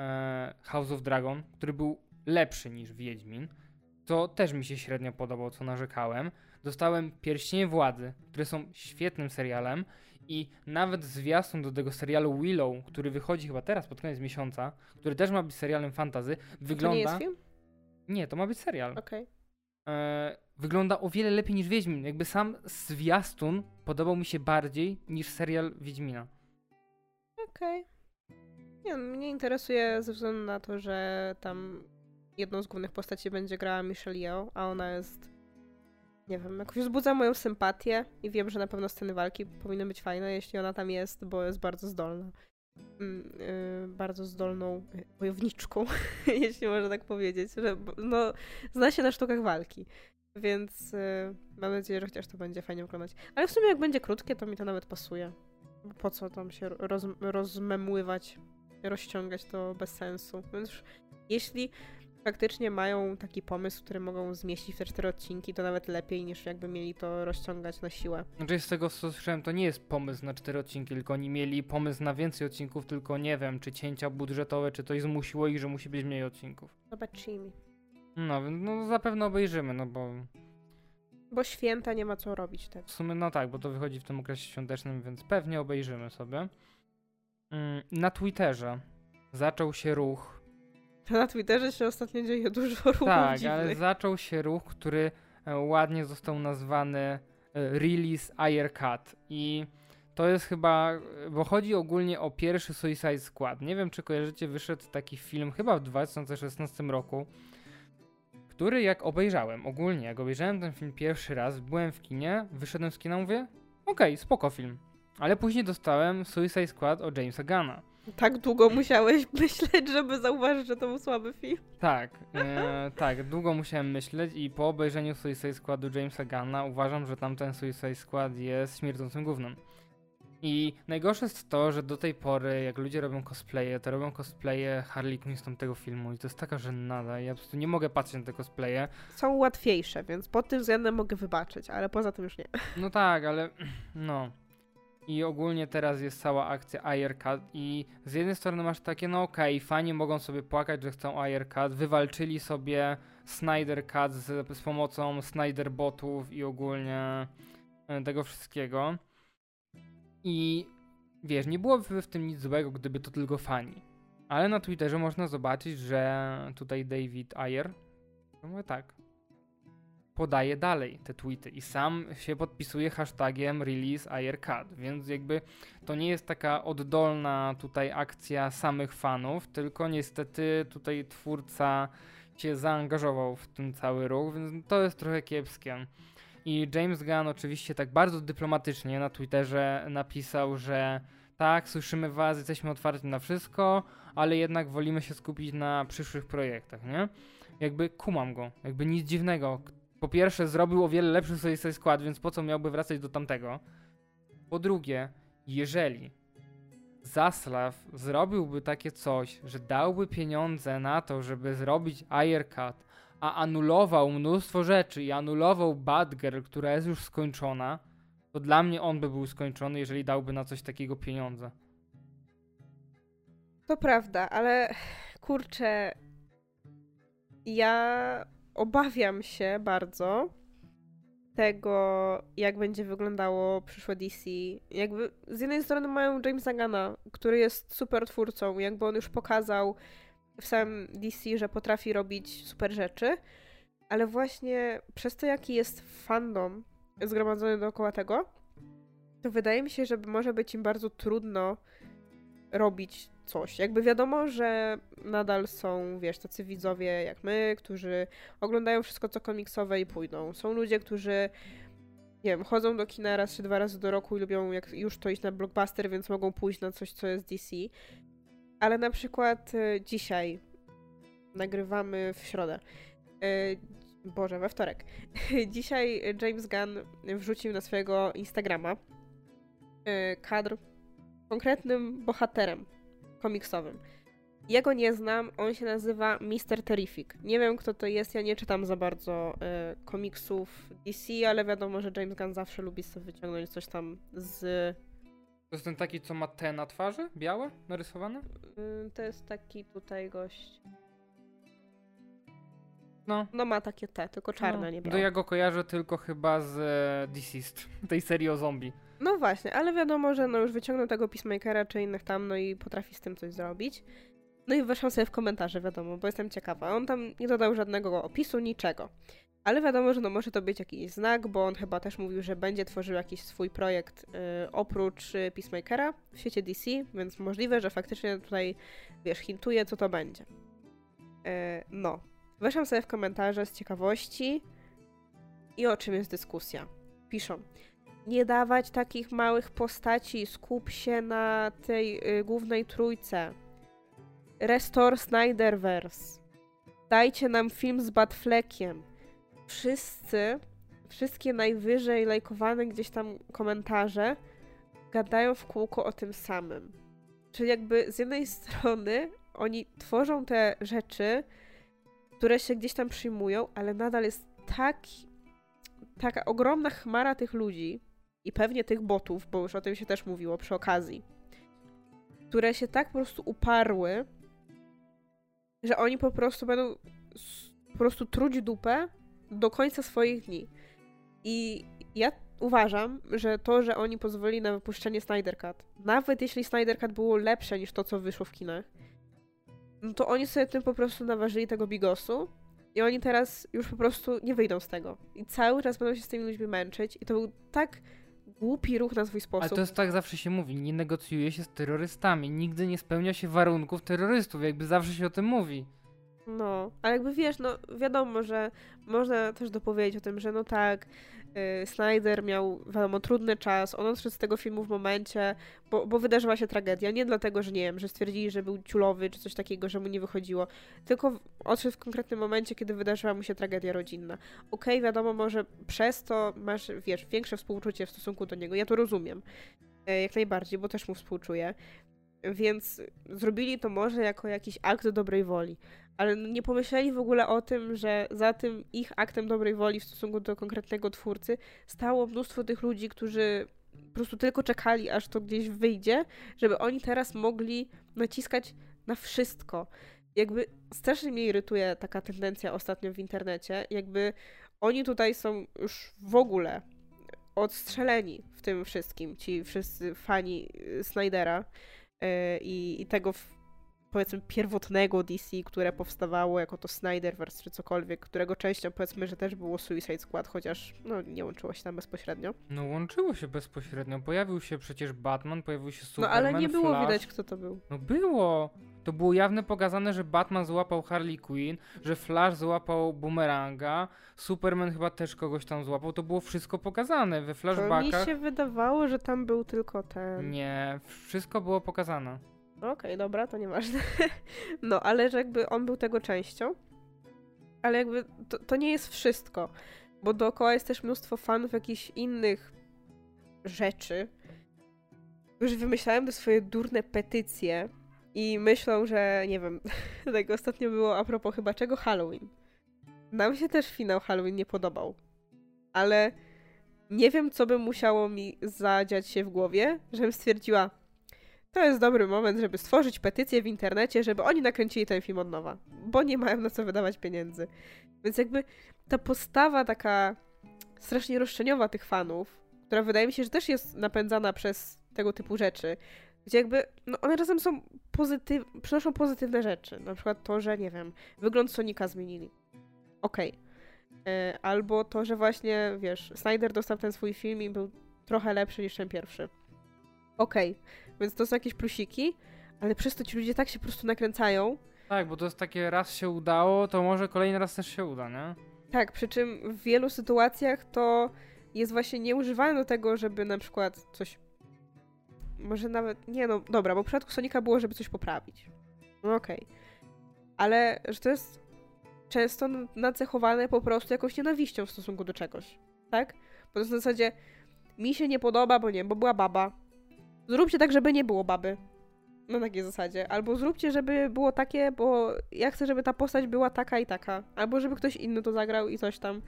S1: e, House of Dragon, który był lepszy niż Wiedźmin, to też mi się średnio podobał, co narzekałem. Dostałem Pierścienie Władzy, które są świetnym serialem I nawet zwiastun do tego serialu Willow, który wychodzi chyba teraz pod koniec miesiąca, który też ma być serialem fantazy, wygląda... To
S2: nie jest film?
S1: Nie, to ma być serial.
S2: Okej.
S1: Okay. E, wygląda o wiele lepiej niż Wiedźmin. Jakby sam zwiastun podobał mi się bardziej niż serial Wiedźmina.
S2: Okej. Okay. Nie, mnie interesuje ze względu na to, że tam jedną z głównych postaci będzie grała Michelle Yeoh, a ona jest nie wiem, jakoś wzbudza moją sympatię i wiem, że na pewno sceny walki powinny być fajne, jeśli ona tam jest, bo jest bardzo zdolna. Yy, bardzo zdolną wojowniczką, jeśli można tak powiedzieć. Że, no, zna się na sztukach walki. Więc yy, mam nadzieję, że chociaż to będzie fajnie wyglądać. Ale w sumie jak będzie krótkie, to mi to nawet pasuje. Po co tam się roz, rozmemływać, rozciągać to bez sensu. Więc jeśli faktycznie mają taki pomysł, który mogą zmieścić w te cztery odcinki, to nawet lepiej niż jakby mieli to rozciągać na siłę.
S1: Znaczy z tego co słyszałem, to nie jest pomysł na cztery odcinki, tylko oni mieli pomysł na więcej odcinków, tylko nie wiem, czy cięcia budżetowe, czy coś zmusiło ich, że musi być mniej odcinków.
S2: Zobaczymy.
S1: No, no zapewne obejrzymy, no bo...
S2: Bo święta nie ma co robić tak.
S1: W sumie no tak, bo to wychodzi w tym okresie świątecznym, więc pewnie obejrzymy sobie. Mm, na Twitterze zaczął się ruch
S2: na Twitterze się ostatnio dzieje dużo ruchów
S1: Tak,
S2: dziwnych.
S1: ale zaczął się ruch, który e, ładnie został nazwany e, Release Air Cut i to jest chyba, bo chodzi ogólnie o pierwszy Suicide Squad. Nie wiem, czy kojarzycie, wyszedł taki film chyba w 2016 roku, który jak obejrzałem, ogólnie jak obejrzałem ten film pierwszy raz, byłem w kinie, wyszedłem z kina, mówię, okej, okay, spoko film. Ale później dostałem Suicide Squad o Jamesa Gunna.
S2: Tak długo musiałeś myśleć, żeby zauważyć, że to był słaby film.
S1: Tak, e, tak, długo musiałem myśleć i po obejrzeniu Suicide Squadu Jamesa Gunna uważam, że tamten Suicide Squad jest śmierdzącym gównem. I najgorsze jest to, że do tej pory, jak ludzie robią cosplaye, to robią cosplaye Harley Quinn z tamtego filmu i to jest taka żenada. Ja po prostu nie mogę patrzeć na te cosplaye.
S2: Są łatwiejsze, więc pod tym względem mogę wybaczyć, ale poza tym już nie.
S1: No tak, ale no. I ogólnie teraz jest cała akcja Aircut i z jednej strony masz takie, no okej, okay, fani mogą sobie płakać, że chcą Aircut, wywalczyli sobie Snyder Cut z, z pomocą Snyder botów i ogólnie e, tego wszystkiego. I wiesz, nie byłoby w tym nic złego, gdyby to tylko fani. Ale na Twitterze można zobaczyć, że tutaj David Ayer, mówię tak, podaje dalej te tweety i sam się podpisuje hashtagiem release AirCut, więc jakby to nie jest taka oddolna tutaj akcja samych fanów, tylko niestety tutaj twórca się zaangażował w ten cały ruch, więc to jest trochę kiepskie. I James Gunn oczywiście tak bardzo dyplomatycznie na Twitterze napisał, że tak, słyszymy was, jesteśmy otwarci na wszystko, ale jednak wolimy się skupić na przyszłych projektach, nie? Jakby kumam go, jakby nic dziwnego po pierwsze, zrobił o wiele lepszy sobie, sobie skład, więc po co miałby wracać do tamtego? Po drugie, jeżeli Zaslav zrobiłby takie coś, że dałby pieniądze na to, żeby zrobić Aircut, a anulował mnóstwo rzeczy i anulował Badger, która jest już skończona, to dla mnie on by był skończony, jeżeli dałby na coś takiego pieniądze.
S2: To prawda, ale kurczę, ja obawiam się bardzo tego, jak będzie wyglądało przyszłe DC. Jakby z jednej strony mają Jamesa Gana, który jest super twórcą, jakby on już pokazał w samym DC, że potrafi robić super rzeczy, ale właśnie przez to, jaki jest fandom zgromadzony dookoła tego, to wydaje mi się, że może być im bardzo trudno robić coś. Jakby wiadomo, że nadal są, wiesz, tacy widzowie jak my, którzy oglądają wszystko, co komiksowe i pójdą. Są ludzie, którzy nie wiem, chodzą do kina raz czy dwa razy do roku i lubią jak już to iść na blockbuster, więc mogą pójść na coś, co jest DC. Ale na przykład y, dzisiaj nagrywamy w środę. Y, Boże, we wtorek. dzisiaj James Gunn wrzucił na swojego Instagrama y, kadr konkretnym bohaterem komiksowym. Jego nie znam, on się nazywa Mr. Terrific. Nie wiem kto to jest, ja nie czytam za bardzo y, komiksów DC, ale wiadomo, że James Gunn zawsze lubi sobie wyciągnąć coś tam z...
S1: To jest ten taki, co ma te na twarzy? Białe? Narysowane?
S2: Y, to jest taki tutaj gość.
S1: No.
S2: No ma takie te, tylko czarne, no. nie białe.
S1: To ja go kojarzę tylko chyba z e, Deceased, tej serii o zombie.
S2: No właśnie, ale wiadomo, że no już wyciągnął tego Peacemakera czy innych tam, no i potrafi z tym coś zrobić. No i weszłam sobie w komentarze, wiadomo, bo jestem ciekawa. On tam nie dodał żadnego opisu, niczego. Ale wiadomo, że no może to być jakiś znak, bo on chyba też mówił, że będzie tworzył jakiś swój projekt y, oprócz y, Peacemakera w świecie DC, więc możliwe, że faktycznie tutaj, wiesz, hintuje, co to będzie. Y, no. Weszłam sobie w komentarze z ciekawości i o czym jest dyskusja. Piszą. Nie dawać takich małych postaci, skup się na tej y, głównej trójce. Restore Snyderverse. Dajcie nam film z Batfleckiem wszyscy, wszystkie najwyżej lajkowane gdzieś tam komentarze gadają w kółko o tym samym. Czyli jakby z jednej strony oni tworzą te rzeczy, które się gdzieś tam przyjmują, ale nadal jest tak, taka ogromna chmara tych ludzi i pewnie tych botów, bo już o tym się też mówiło przy okazji, które się tak po prostu uparły, że oni po prostu będą po prostu truć dupę do końca swoich dni. I ja uważam, że to, że oni pozwolili na wypuszczenie Snyder Cut, nawet jeśli Snyder Cut było lepsze niż to, co wyszło w kinach, no to oni sobie tym po prostu naważyli tego bigosu i oni teraz już po prostu nie wyjdą z tego. I cały czas będą się z tymi ludźmi męczyć i to był tak głupi ruch na swój sposób.
S1: Ale to jest tak zawsze się mówi, nie negocjuje się z terrorystami, nigdy nie spełnia się warunków terrorystów, jakby zawsze się o tym mówi.
S2: No, ale jakby wiesz, no wiadomo, że można też dopowiedzieć o tym, że no tak, Snyder miał, wiadomo, trudny czas, on odszedł z tego filmu w momencie, bo, bo wydarzyła się tragedia, nie dlatego, że nie wiem, że stwierdzili, że był ciulowy czy coś takiego, że mu nie wychodziło, tylko odszedł w konkretnym momencie, kiedy wydarzyła mu się tragedia rodzinna. Okej, okay, wiadomo, może przez to masz, wiesz, większe współczucie w stosunku do niego, ja to rozumiem, yy, jak najbardziej, bo też mu współczuję, więc zrobili to może jako jakiś akt dobrej woli ale nie pomyśleli w ogóle o tym, że za tym ich aktem dobrej woli w stosunku do konkretnego twórcy stało mnóstwo tych ludzi, którzy po prostu tylko czekali, aż to gdzieś wyjdzie, żeby oni teraz mogli naciskać na wszystko. Jakby strasznie mnie irytuje taka tendencja ostatnio w internecie, jakby oni tutaj są już w ogóle odstrzeleni w tym wszystkim, ci wszyscy fani Snydera yy, i, i tego, powiedzmy pierwotnego DC, które powstawało jako to Snyderverse czy cokolwiek, którego częścią powiedzmy, że też było Suicide Squad, chociaż no nie łączyło się tam bezpośrednio.
S1: No łączyło się bezpośrednio. Pojawił się przecież Batman, pojawił się Superman,
S2: No ale nie było
S1: Flash.
S2: widać kto to był.
S1: No było. To było jawne pokazane, że Batman złapał Harley Quinn, że Flash złapał Boomeranga, Superman chyba też kogoś tam złapał. To było wszystko pokazane we flashbackach.
S2: To mi się wydawało, że tam był tylko ten.
S1: Nie, wszystko było pokazane.
S2: Okej, okay, dobra, to nieważne. no, ale że jakby on był tego częścią. Ale jakby to, to nie jest wszystko, bo dookoła jest też mnóstwo fanów jakichś innych rzeczy, którzy wymyślają te swoje durne petycje i myślą, że nie wiem, tak ostatnio było a propos chyba czego Halloween. Nam się też finał Halloween nie podobał, ale nie wiem, co by musiało mi zadziać się w głowie, żebym stwierdziła, to jest dobry moment, żeby stworzyć petycję w internecie, żeby oni nakręcili ten film od nowa, bo nie mają na co wydawać pieniędzy. Więc jakby ta postawa taka strasznie roszczeniowa tych fanów, która wydaje mi się, że też jest napędzana przez tego typu rzeczy, gdzie jakby no one czasem są pozytyw przynoszą pozytywne rzeczy. Na przykład to, że nie wiem, wygląd Sonika zmienili. Okej. Okay. E, albo to, że właśnie, wiesz, Snyder dostał ten swój film i był trochę lepszy niż ten pierwszy. Okej. Okay więc to są jakieś plusiki, ale przez to ci ludzie tak się po prostu nakręcają.
S1: Tak, bo to jest takie raz się udało, to może kolejny raz też się uda, nie?
S2: Tak, przy czym w wielu sytuacjach to jest właśnie nieużywane do tego, żeby na przykład coś. Może nawet. Nie no, dobra, bo w przypadku Sonika było, żeby coś poprawić. No okej. Okay. Ale że to jest często nacechowane po prostu jakąś nienawiścią w stosunku do czegoś. Tak? Bo to jest na zasadzie mi się nie podoba, bo nie, bo była baba, Zróbcie tak, żeby nie było baby. Na takiej zasadzie. Albo zróbcie, żeby było takie, bo ja chcę, żeby ta postać była taka i taka. Albo żeby ktoś inny to zagrał i coś tam.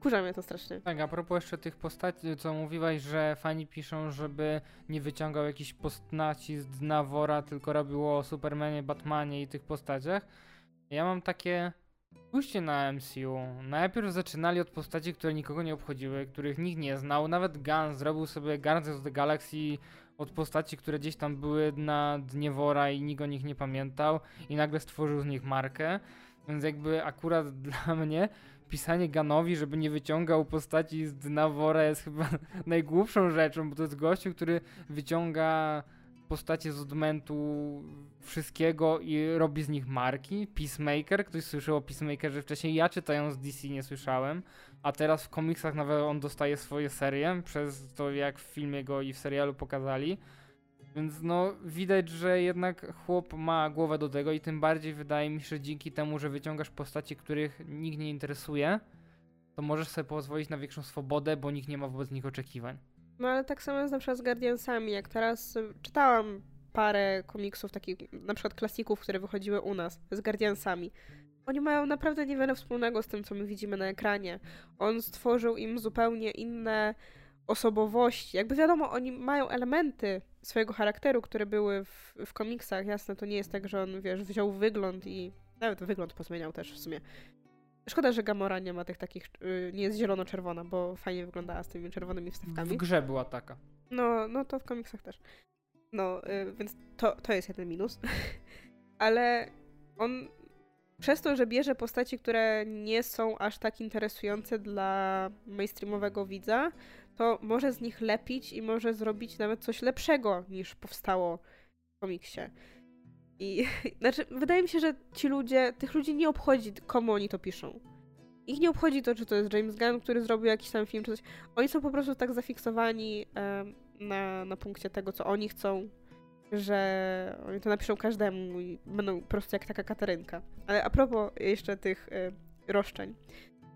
S2: Kurza mnie to strasznie.
S1: Tak, a propos jeszcze tych postaci, co mówiłaś, że fani piszą, żeby nie wyciągał jakichś postaci z dna wora, tylko robiło o Supermanie, Batmanie i tych postaciach. Ja mam takie Spójrzcie na MCU. Najpierw zaczynali od postaci, które nikogo nie obchodziły, których nikt nie znał. Nawet Gunn zrobił sobie Guardians of the Galaxy od postaci, które gdzieś tam były na dnie wora i nikt o nich nie pamiętał i nagle stworzył z nich markę. Więc jakby akurat dla mnie pisanie Ganowi, żeby nie wyciągał postaci z dna wora jest chyba najgłupszą rzeczą, bo to jest gościu, który wyciąga postacie z odmętu wszystkiego i robi z nich marki. Peacemaker, ktoś słyszał o Peacemakerze wcześniej, ja czytając DC nie słyszałem, a teraz w komiksach nawet on dostaje swoje serie przez to jak w filmie go i w serialu pokazali. Więc no widać, że jednak chłop ma głowę do tego i tym bardziej wydaje mi się, że dzięki temu, że wyciągasz postaci, których nikt nie interesuje, to możesz sobie pozwolić na większą swobodę, bo nikt nie ma wobec nich oczekiwań.
S2: No ale tak samo jest na przykład z Guardiansami, jak teraz y, czytałam parę komiksów, takich na przykład klasików, które wychodziły u nas z Guardiansami. Oni mają naprawdę niewiele wspólnego z tym, co my widzimy na ekranie. On stworzył im zupełnie inne osobowości. Jakby wiadomo, oni mają elementy swojego charakteru, które były w, w komiksach. Jasne, to nie jest tak, że on, wiesz, wziął wygląd i nawet wygląd pozmieniał też w sumie. Szkoda, że Gamora nie ma tych takich, y, nie jest zielono-czerwona, bo fajnie wyglądała z tymi czerwonymi wstawkami.
S1: W grze była taka.
S2: No, no to w komiksach też. No, y, więc to, to jest jeden minus. Ale on przez to, że bierze postaci, które nie są aż tak interesujące dla mainstreamowego widza, to może z nich lepić i może zrobić nawet coś lepszego niż powstało w komiksie. I znaczy, wydaje mi się, że ci ludzie, tych ludzi nie obchodzi, komu oni to piszą. Ich nie obchodzi to, czy to jest James Gunn, który zrobił jakiś tam film, czy coś. Oni są po prostu tak zafiksowani na, na punkcie tego, co oni chcą, że oni to napiszą każdemu i będą po prostu jak taka Katarynka. Ale a propos jeszcze tych e, roszczeń,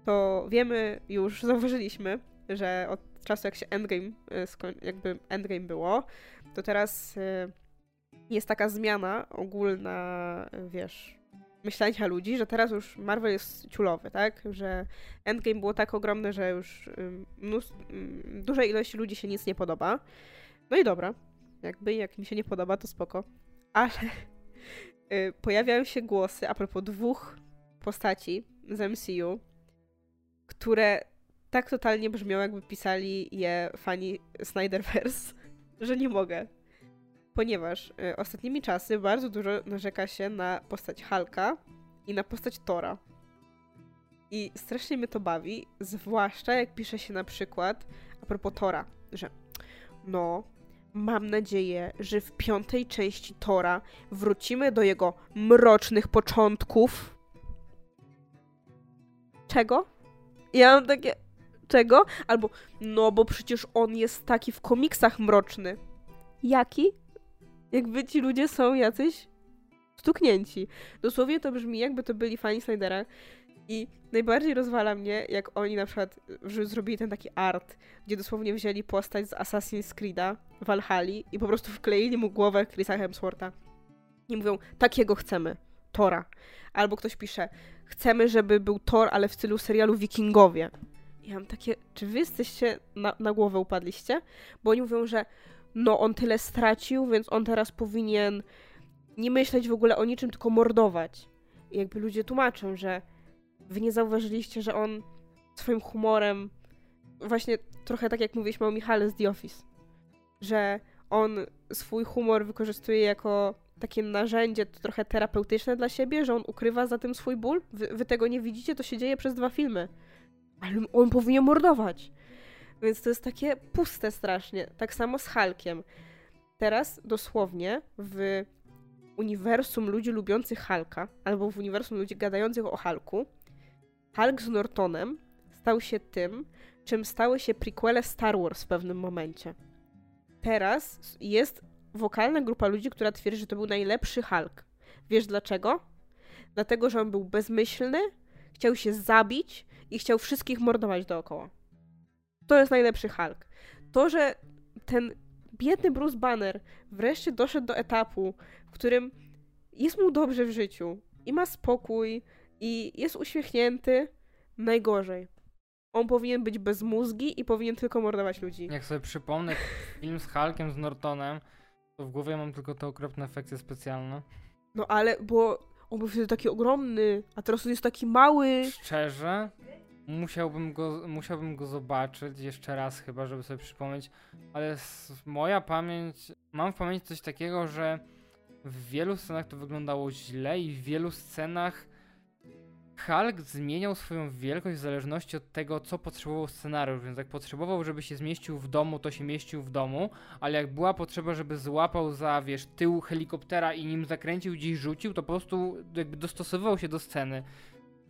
S2: to wiemy już, zauważyliśmy, że od czasu jak się Endgame, e, jakby Endgame było, to teraz e, jest taka zmiana ogólna, wiesz, myślenia ludzi, że teraz już Marvel jest ciulowy, tak? Że Endgame było tak ogromne, że już mnóstwo, dużej ilości ludzi się nic nie podoba. No i dobra, jakby jak mi się nie podoba, to spoko. Ale y, pojawiają się głosy a propos dwóch postaci z MCU, które tak totalnie brzmią, jakby pisali je fani Snyderverse, że nie mogę ponieważ y, ostatnimi czasy bardzo dużo narzeka się na postać Halka i na postać Tora. I strasznie mnie to bawi, zwłaszcza jak pisze się na przykład a propos Tora, że no, mam nadzieję, że w piątej części Tora wrócimy do jego mrocznych początków. Czego? Ja mam takie. Czego? Albo, no bo przecież on jest taki w komiksach mroczny. Jaki? Jakby ci ludzie są jacyś stuknięci. Dosłownie to brzmi, jakby to byli fani Snydera. I najbardziej rozwala mnie, jak oni na przykład zrobili ten taki art, gdzie dosłownie wzięli postać z Assassin's Creed'a, Valhalla i po prostu wkleili mu głowę Chrisa Hemswortha. I mówią, takiego chcemy. Tora. Albo ktoś pisze, chcemy, żeby był Thor, ale w stylu serialu Wikingowie. I ja mam takie, czy wy jesteście na, na głowę upadliście? Bo oni mówią, że no on tyle stracił, więc on teraz powinien nie myśleć w ogóle o niczym, tylko mordować. I jakby ludzie tłumaczą, że wy nie zauważyliście, że on swoim humorem, właśnie trochę tak jak mówiliśmy o Michale z The Office, że on swój humor wykorzystuje jako takie narzędzie trochę terapeutyczne dla siebie, że on ukrywa za tym swój ból. Wy, wy tego nie widzicie, to się dzieje przez dwa filmy. Ale on powinien mordować. Więc to jest takie puste strasznie. Tak samo z Hulkiem. Teraz dosłownie w uniwersum ludzi lubiących Hulka, albo w uniwersum ludzi gadających o Hulku, Hulk z Nortonem stał się tym, czym stały się prequele Star Wars w pewnym momencie. Teraz jest wokalna grupa ludzi, która twierdzi, że to był najlepszy Hulk. Wiesz dlaczego? Dlatego, że on był bezmyślny, chciał się zabić i chciał wszystkich mordować dookoła. To jest najlepszy Hulk. To, że ten biedny Bruce Banner wreszcie doszedł do etapu, w którym jest mu dobrze w życiu i ma spokój i jest uśmiechnięty, najgorzej. On powinien być bez mózgi i powinien tylko mordować ludzi.
S1: Jak sobie przypomnę film z Hulkiem, z Nortonem, to w głowie mam tylko te okropne efekty specjalne.
S2: No ale, bo on był wtedy taki ogromny, a teraz on jest taki mały.
S1: Szczerze, musiałbym go, musiałbym go zobaczyć jeszcze raz chyba, żeby sobie przypomnieć, ale moja pamięć, mam w pamięci coś takiego, że w wielu scenach to wyglądało źle i w wielu scenach Hulk zmieniał swoją wielkość w zależności od tego, co potrzebował scenariusz, więc jak potrzebował, żeby się zmieścił w domu, to się mieścił w domu, ale jak była potrzeba, żeby złapał za, wiesz, tył helikoptera i nim zakręcił, gdzieś rzucił, to po prostu jakby dostosowywał się do sceny.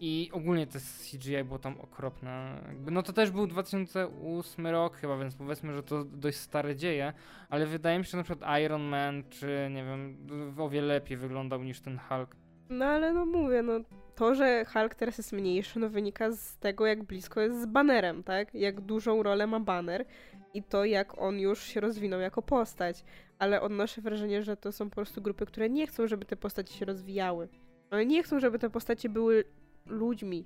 S1: I ogólnie to CGI było tam okropne. No to też był 2008 rok chyba, więc powiedzmy, że to dość stare dzieje, ale wydaje mi się, że na przykład Iron Man, czy nie wiem, o wiele lepiej wyglądał niż ten Hulk.
S2: No ale no mówię, no to, że Hulk teraz jest mniejszy, no wynika z tego, jak blisko jest z banerem, tak? Jak dużą rolę ma baner i to, jak on już się rozwinął jako postać. Ale odnoszę wrażenie, że to są po prostu grupy, które nie chcą, żeby te postacie się rozwijały. One nie chcą, żeby te postacie były ludźmi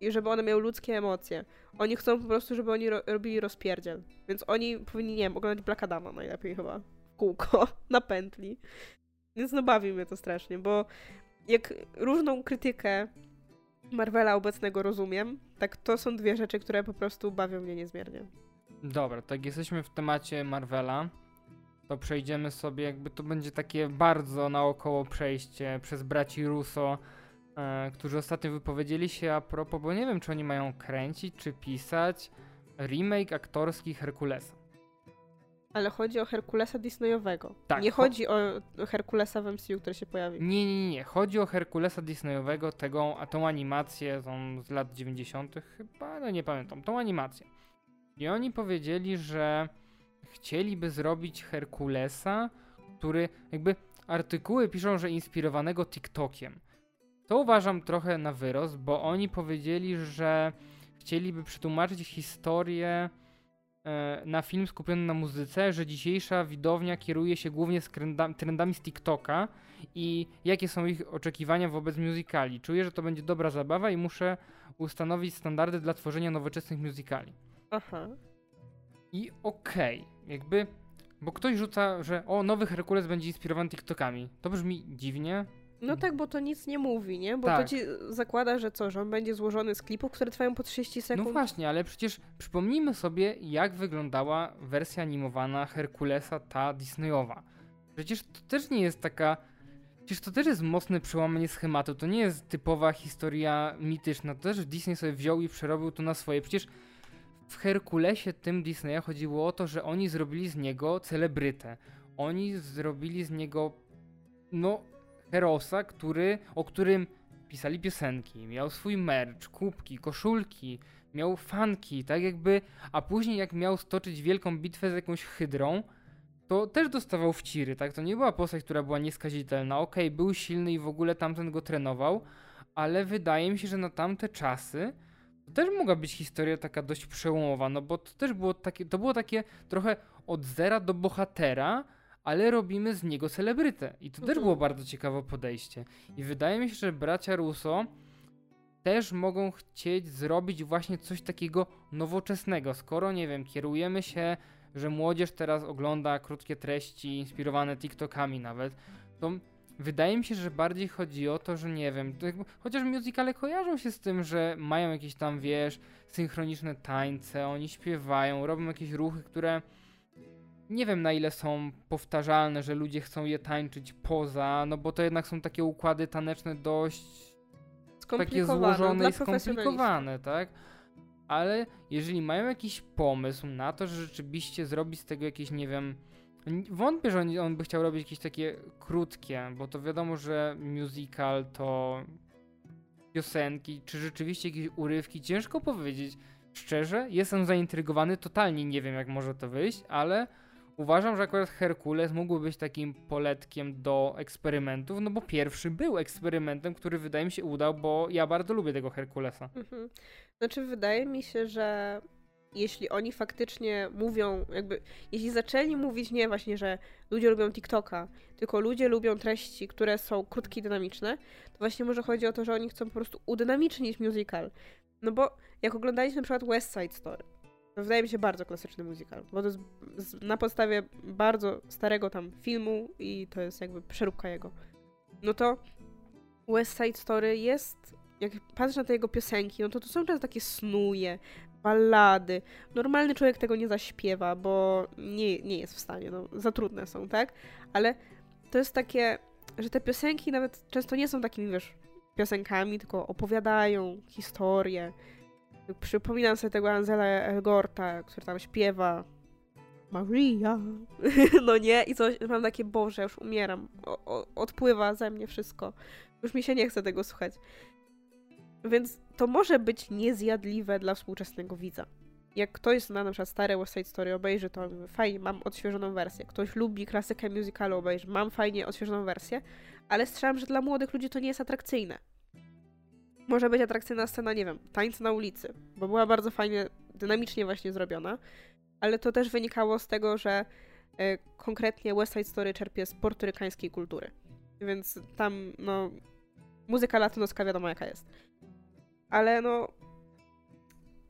S2: i żeby one miały ludzkie emocje. Oni chcą po prostu, żeby oni ro robili rozpierdziel. Więc oni powinni, nie wiem, oglądać Black Adama najlepiej chyba. W kółko, na pętli. Więc no bawi mnie to strasznie, bo jak różną krytykę Marvela obecnego rozumiem, tak to są dwie rzeczy, które po prostu bawią mnie niezmiernie.
S1: Dobra, tak jesteśmy w temacie Marvela, to przejdziemy sobie, jakby to będzie takie bardzo naokoło przejście przez braci Russo, którzy ostatnio wypowiedzieli się a propos, bo nie wiem, czy oni mają kręcić, czy pisać remake aktorski Herkulesa.
S2: Ale chodzi o Herkulesa Disneyowego. Tak. Nie chodzi o Herkulesa w MCU, który się pojawi.
S1: Nie, nie, nie. Chodzi o Herkulesa Disneyowego, tego, a tą animację tą z lat 90. chyba, no nie pamiętam, tą animację. I oni powiedzieli, że chcieliby zrobić Herkulesa, który jakby artykuły piszą, że inspirowanego TikTokiem. To uważam trochę na wyrost, bo oni powiedzieli, że chcieliby przetłumaczyć historię E, na film skupiony na muzyce, że dzisiejsza widownia kieruje się głównie z trendami z TikToka i jakie są ich oczekiwania wobec musicali. Czuję, że to będzie dobra zabawa i muszę ustanowić standardy dla tworzenia nowoczesnych musicali.
S2: Aha.
S1: I okej, okay, jakby, bo ktoś rzuca, że o, nowy Herkules będzie inspirowany TikTokami. To brzmi dziwnie,
S2: no tak, bo to nic nie mówi, nie? Bo tak. to ci zakłada, że co, że on będzie złożony z klipów, które trwają po 30 sekund.
S1: No właśnie, ale przecież przypomnijmy sobie, jak wyglądała wersja animowana Herkulesa, ta Disneyowa. Przecież to też nie jest taka... Przecież to też jest mocne przełamanie schematu, to nie jest typowa historia mityczna, to też Disney sobie wziął i przerobił to na swoje. Przecież w Herkulesie tym Disneya chodziło o to, że oni zrobili z niego celebrytę. Oni zrobili z niego no Herosa, który, o którym pisali piosenki, miał swój merch, kubki, koszulki, miał fanki, tak jakby, a później jak miał stoczyć wielką bitwę z jakąś hydrą, to też dostawał wciry, tak? To nie była postać, która była nieskazitelna. Okej, okay, był silny i w ogóle tamten go trenował, ale wydaje mi się, że na tamte czasy to też mogła być historia taka dość przełomowa, no bo to też było takie, to było takie trochę od zera do bohatera, ale robimy z niego celebrytę. I to mhm. też było bardzo ciekawe podejście. I wydaje mi się, że bracia Russo też mogą chcieć zrobić właśnie coś takiego nowoczesnego. Skoro, nie wiem, kierujemy się, że młodzież teraz ogląda krótkie treści inspirowane TikTokami nawet, to wydaje mi się, że bardziej chodzi o to, że nie wiem, chociaż musicale kojarzą się z tym, że mają jakieś tam, wiesz, synchroniczne tańce, oni śpiewają, robią jakieś ruchy, które nie wiem na ile są powtarzalne, że ludzie chcą je tańczyć poza, no bo to jednak są takie układy taneczne dość takie złożone i skomplikowane, tak? Ale jeżeli mają jakiś pomysł na to, że rzeczywiście zrobi z tego jakieś, nie wiem, wątpię, że on, on by chciał robić jakieś takie krótkie, bo to wiadomo, że musical to piosenki, czy rzeczywiście jakieś urywki, ciężko powiedzieć. Szczerze, jestem zaintrygowany, totalnie nie wiem jak może to wyjść, ale Uważam, że akurat Herkules mógłby być takim poletkiem do eksperymentów, no bo pierwszy był eksperymentem, który wydaje mi się udał, bo ja bardzo lubię tego Herkulesa. Mhm.
S2: Znaczy, wydaje mi się, że jeśli oni faktycznie mówią, jakby, jeśli zaczęli mówić nie właśnie, że ludzie lubią TikToka, tylko ludzie lubią treści, które są krótkie i dynamiczne, to właśnie może chodzi o to, że oni chcą po prostu udynamicznić musical. No bo jak oglądaliśmy na przykład West Side Story, wydaje mi się bardzo klasyczny musical, bo to jest na podstawie bardzo starego tam filmu i to jest jakby przeróbka jego. No to West Side Story jest, jak patrzę na te jego piosenki, no to to są często takie snuje, ballady. Normalny człowiek tego nie zaśpiewa, bo nie, nie jest w stanie, no za trudne są, tak? Ale to jest takie, że te piosenki nawet często nie są takimi, wiesz, piosenkami, tylko opowiadają historię. Przypominam sobie tego Angela Elgorta, który tam śpiewa Maria, no nie? I coś, mam takie, Boże, już umieram, o, o, odpływa ze mnie wszystko. Już mi się nie chce tego słuchać. Więc to może być niezjadliwe dla współczesnego widza. Jak ktoś zna na przykład stare West Side Story, obejrzy to, fajnie, mam odświeżoną wersję. Ktoś lubi klasykę musicalu, obejrzy, mam fajnie odświeżoną wersję, ale strzelam, że dla młodych ludzi to nie jest atrakcyjne. Może być atrakcyjna scena, nie wiem, tańca na ulicy, bo była bardzo fajnie, dynamicznie właśnie zrobiona, ale to też wynikało z tego, że y, konkretnie West Side Story czerpie z portorykańskiej kultury. Więc tam, no, muzyka latynoska wiadomo jaka jest. Ale no,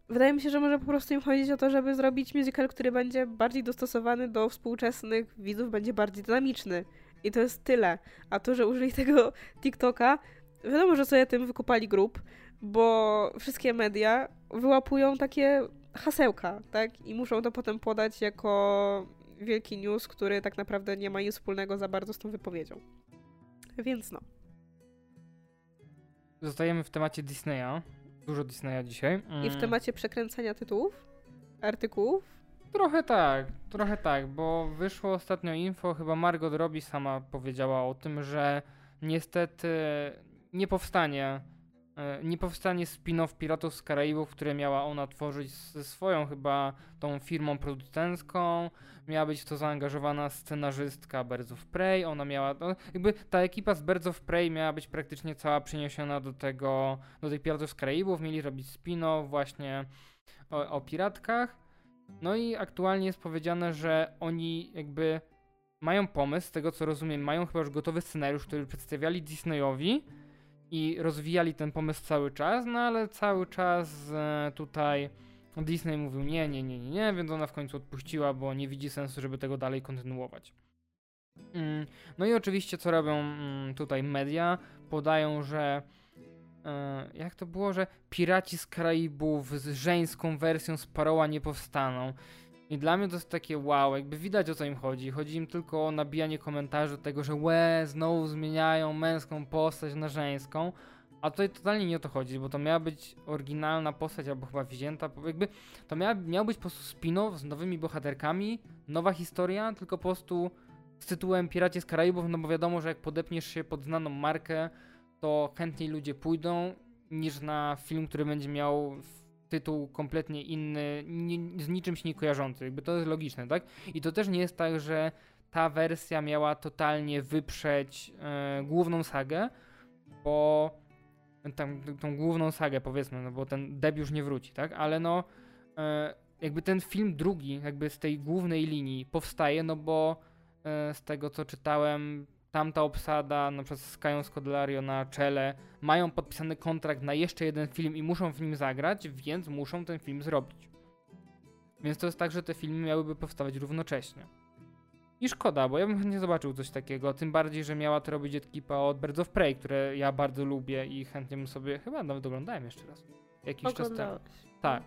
S2: wydaje mi się, że może po prostu im chodzić o to, żeby zrobić musical, który będzie bardziej dostosowany do współczesnych widzów, będzie bardziej dynamiczny. I to jest tyle. A to, że użyli tego TikToka, wiadomo, że sobie tym wykupali grup, bo wszystkie media wyłapują takie hasełka, tak? I muszą to potem podać jako wielki news, który tak naprawdę nie ma nic wspólnego za bardzo z tą wypowiedzią. Więc no.
S1: Zostajemy w temacie Disneya. Dużo Disneya dzisiaj.
S2: I w mm. temacie przekręcania tytułów? Artykułów?
S1: Trochę tak, trochę tak, bo wyszło ostatnio info, chyba Margot Robbie sama powiedziała o tym, że niestety nie powstanie e, nie powstanie spin-off Piratów z Karaibów, które miała ona tworzyć ze swoją chyba tą firmą producencką. Miała być w to zaangażowana scenarzystka Birds of Prey. Ona miała, no, jakby ta ekipa z Birds of Prey miała być praktycznie cała przeniesiona do tego, do tych Piratów z Karaibów. Mieli robić spin-off właśnie o, o piratkach. No i aktualnie jest powiedziane, że oni jakby mają pomysł, z tego co rozumiem, mają chyba już gotowy scenariusz, który przedstawiali Disneyowi i rozwijali ten pomysł cały czas, no ale cały czas e, tutaj Disney mówił nie, nie, nie, nie, nie, więc ona w końcu odpuściła, bo nie widzi sensu, żeby tego dalej kontynuować. Mm, no i oczywiście co robią mm, tutaj media? Podają, że e, jak to było, że Piraci z Karaibów z żeńską wersją Sparoła nie powstaną. I dla mnie to jest takie wow, jakby widać o co im chodzi. Chodzi im tylko o nabijanie komentarzy tego, że łe, znowu zmieniają męską postać na żeńską. A tutaj totalnie nie o to chodzi, bo to miała być oryginalna postać, albo chyba wzięta. Jakby to miała, miał być po prostu spin-off z nowymi bohaterkami, nowa historia, tylko po prostu z tytułem Piracie z Karaibów, no bo wiadomo, że jak podepniesz się pod znaną markę, to chętniej ludzie pójdą niż na film, który będzie miał tytuł kompletnie inny, nie, z niczym się nie kojarzący. Jakby to jest logiczne, tak? I to też nie jest tak, że ta wersja miała totalnie wyprzeć e, główną sagę, bo tam, tą główną sagę powiedzmy, no bo ten Deb już nie wróci, tak? Ale no e, jakby ten film drugi, jakby z tej głównej linii powstaje, no bo e, z tego co czytałem, tamta obsada, na przykład z Kają Scodelario na czele, mają podpisany kontrakt na jeszcze jeden film i muszą w nim zagrać, więc muszą ten film zrobić. Więc to jest tak, że te filmy miałyby powstawać równocześnie. I szkoda, bo ja bym chętnie zobaczył coś takiego, tym bardziej, że miała to robić ekipa od Birds of Prey, które ja bardzo lubię i chętnie bym sobie, chyba nawet oglądałem jeszcze raz, jakiś czas temu. Tak.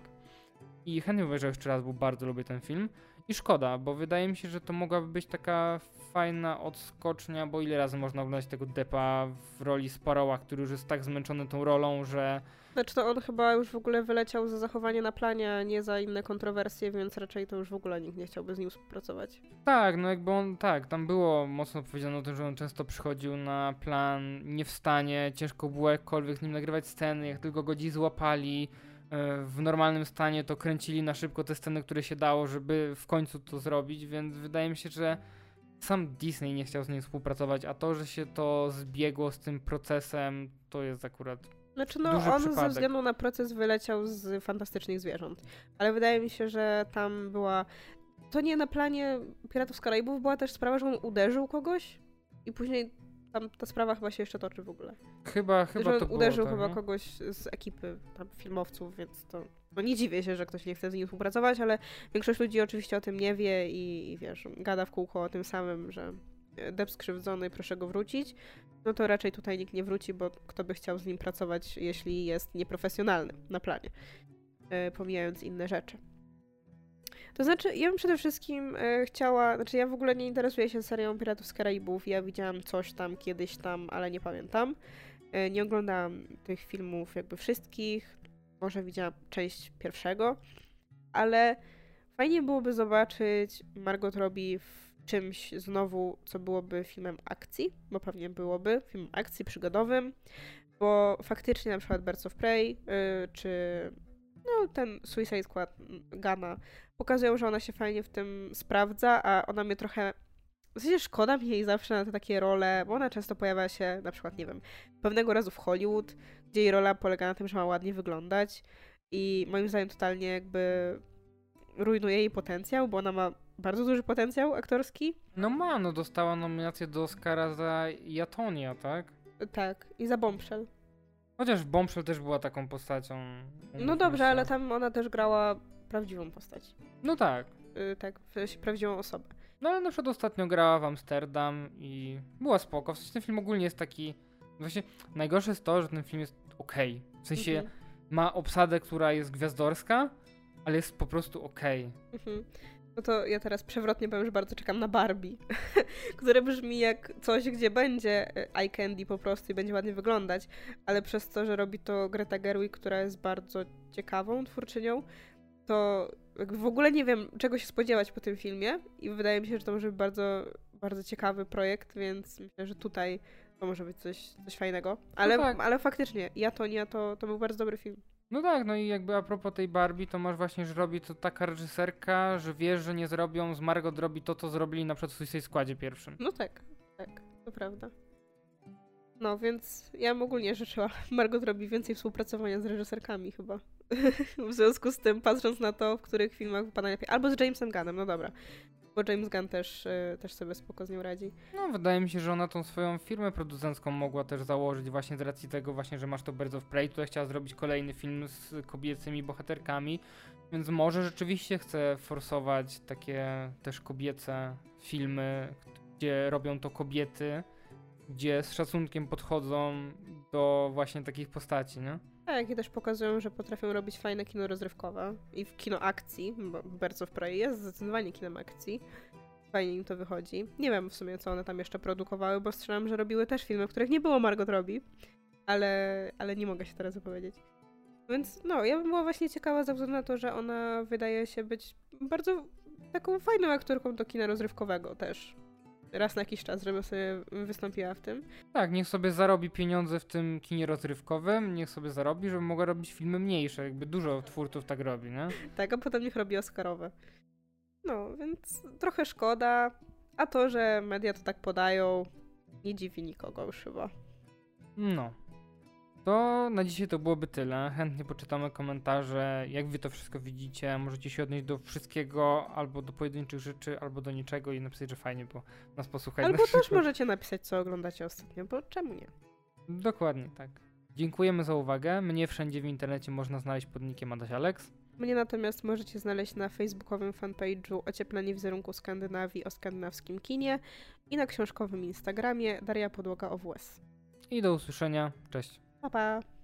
S1: I chętnie obejrzał jeszcze raz, bo bardzo lubię ten film. I szkoda, bo wydaje mi się, że to mogłaby być taka fajna odskocznia, bo ile razy można oglądać tego Depa w roli Sparoła, który już jest tak zmęczony tą rolą, że...
S2: Znaczy to on chyba już w ogóle wyleciał za zachowanie na planie, a nie za inne kontrowersje, więc raczej to już w ogóle nikt nie chciałby z nim współpracować.
S1: Tak, no jakby on, tak, tam było mocno powiedziane o tym, że on często przychodził na plan nie w stanie, ciężko było jakkolwiek z nim nagrywać sceny, jak tylko go dziś złapali, w normalnym stanie to kręcili na szybko te sceny, które się dało, żeby w końcu to zrobić, więc wydaje mi się, że sam Disney nie chciał z nim współpracować, a to, że się to zbiegło z tym procesem, to jest akurat.
S2: Znaczy, no,
S1: duży
S2: on
S1: przypadek.
S2: ze względu na proces wyleciał z fantastycznych zwierząt. Ale wydaje mi się, że tam była. To nie na planie Piratów z Karaibów była też sprawa, że on uderzył kogoś i później tam ta sprawa chyba się jeszcze toczy w ogóle.
S1: Chyba, chyba
S2: że
S1: to
S2: uderzył
S1: było,
S2: chyba
S1: tak,
S2: kogoś z ekipy tam filmowców, więc to no nie dziwię się, że ktoś nie chce z nim współpracować, ale większość ludzi oczywiście o tym nie wie i, i wiesz, gada w kółko o tym samym, że Deb skrzywdzony, proszę go wrócić, no to raczej tutaj nikt nie wróci, bo kto by chciał z nim pracować, jeśli jest nieprofesjonalny na planie, e, pomijając inne rzeczy. To znaczy, ja bym przede wszystkim e, chciała, znaczy ja w ogóle nie interesuję się serią Piratów z Karaibów, ja widziałam coś tam kiedyś tam, ale nie pamiętam. E, nie oglądałam tych filmów jakby wszystkich, może widziałam część pierwszego, ale fajnie byłoby zobaczyć Margot Robbie w czymś znowu, co byłoby filmem akcji, bo pewnie byłoby filmem akcji przygodowym, bo faktycznie na przykład Birds of Prey, yy, czy no ten Suicide Squad Gana pokazują, że ona się fajnie w tym sprawdza, a ona mnie trochę w sensie szkoda mi jej zawsze na te takie role, bo ona często pojawia się na przykład, nie wiem, pewnego razu w Hollywood, gdzie jej rola polega na tym, że ma ładnie wyglądać i moim zdaniem totalnie jakby rujnuje jej potencjał, bo ona ma bardzo duży potencjał aktorski.
S1: No ma, no dostała nominację do Oscara za Jatonia, tak?
S2: Tak, i za Bombshell.
S1: Chociaż Bombshell też była taką postacią.
S2: No dobrze, ale tam ona też grała prawdziwą postać.
S1: No tak.
S2: Yy, tak, w sensie prawdziwą osobę.
S1: No ale na przykład ostatnio grała w Amsterdam i była spoko. W sensie ten film ogólnie jest taki... Właśnie najgorsze jest to, że ten film jest okej. Okay. W sensie mhm. ma obsadę, która jest gwiazdorska, ale jest po prostu okej. Okay. Mhm.
S2: No to ja teraz przewrotnie powiem, że bardzo czekam na Barbie, które brzmi jak coś, gdzie będzie e, eye candy po prostu i będzie ładnie wyglądać, ale przez to, że robi to Greta Gerwig, która jest bardzo ciekawą twórczynią, to w ogóle nie wiem, czego się spodziewać po tym filmie i wydaje mi się, że to może być bardzo, bardzo ciekawy projekt, więc myślę, że tutaj to może być coś, coś fajnego. Ale, no tak. ale faktycznie, ja to nie, to, to był bardzo dobry film.
S1: No tak, no i jakby a propos tej Barbie, to masz właśnie, że robi to taka reżyserka, że wiesz, że nie zrobią z Margot robi to, co zrobili na przykład w Składzie pierwszym.
S2: No tak, tak, to prawda. No, więc ja bym ogólnie życzyła Margot robi więcej współpracowania z reżyserkami chyba. w związku z tym, patrząc na to, w których filmach wypada lepiej. Albo z Jamesem Gunnem, no dobra bo James Gunn też, y, też sobie spoko z nią radzi.
S1: No, wydaje mi się, że ona tą swoją firmę producencką mogła też założyć właśnie z racji tego właśnie, że masz to Birds of Prey, tutaj chciała zrobić kolejny film z kobiecymi bohaterkami, więc może rzeczywiście chce forsować takie też kobiece filmy, gdzie robią to kobiety, gdzie z szacunkiem podchodzą do właśnie takich postaci, nie?
S2: Tak, i też pokazują, że potrafią robić fajne kino rozrywkowe i w kino akcji, bo Birds of Prey jest zdecydowanie kinem akcji. Fajnie im to wychodzi. Nie wiem w sumie, co one tam jeszcze produkowały, bo strzelam, że robiły też filmy, w których nie było Margot Robbie, ale, ale nie mogę się teraz wypowiedzieć. Więc no, ja bym była właśnie ciekawa ze względu na to, że ona wydaje się być bardzo taką fajną aktorką do kina rozrywkowego też raz na jakiś czas, żeby sobie wystąpiła w tym.
S1: Tak, niech sobie zarobi pieniądze w tym kinie rozrywkowym, niech sobie zarobi, żeby mogła robić filmy mniejsze. Jakby dużo twórców tak robi, nie?
S2: Tak, a potem niech robi Oscarowe. No, więc trochę szkoda. A to, że media to tak podają, nie dziwi nikogo już chyba.
S1: No. To na dzisiaj to byłoby tyle. Chętnie poczytamy komentarze, jak wy to wszystko widzicie. Możecie się odnieść do wszystkiego, albo do pojedynczych rzeczy, albo do niczego i napisać, że fajnie, bo nas posłuchać.
S2: Albo też możecie napisać, co oglądacie ostatnio, bo czemu nie?
S1: Dokładnie tak. Dziękujemy za uwagę. Mnie wszędzie w internecie można znaleźć pod nickiem Adaś Alex.
S2: Mnie natomiast możecie znaleźć na facebookowym fanpage'u Ocieplenie wizerunku Skandynawii o skandynawskim kinie i na książkowym Instagramie Daria Podłoga OWS.
S1: I do usłyszenia. Cześć.
S2: Apa.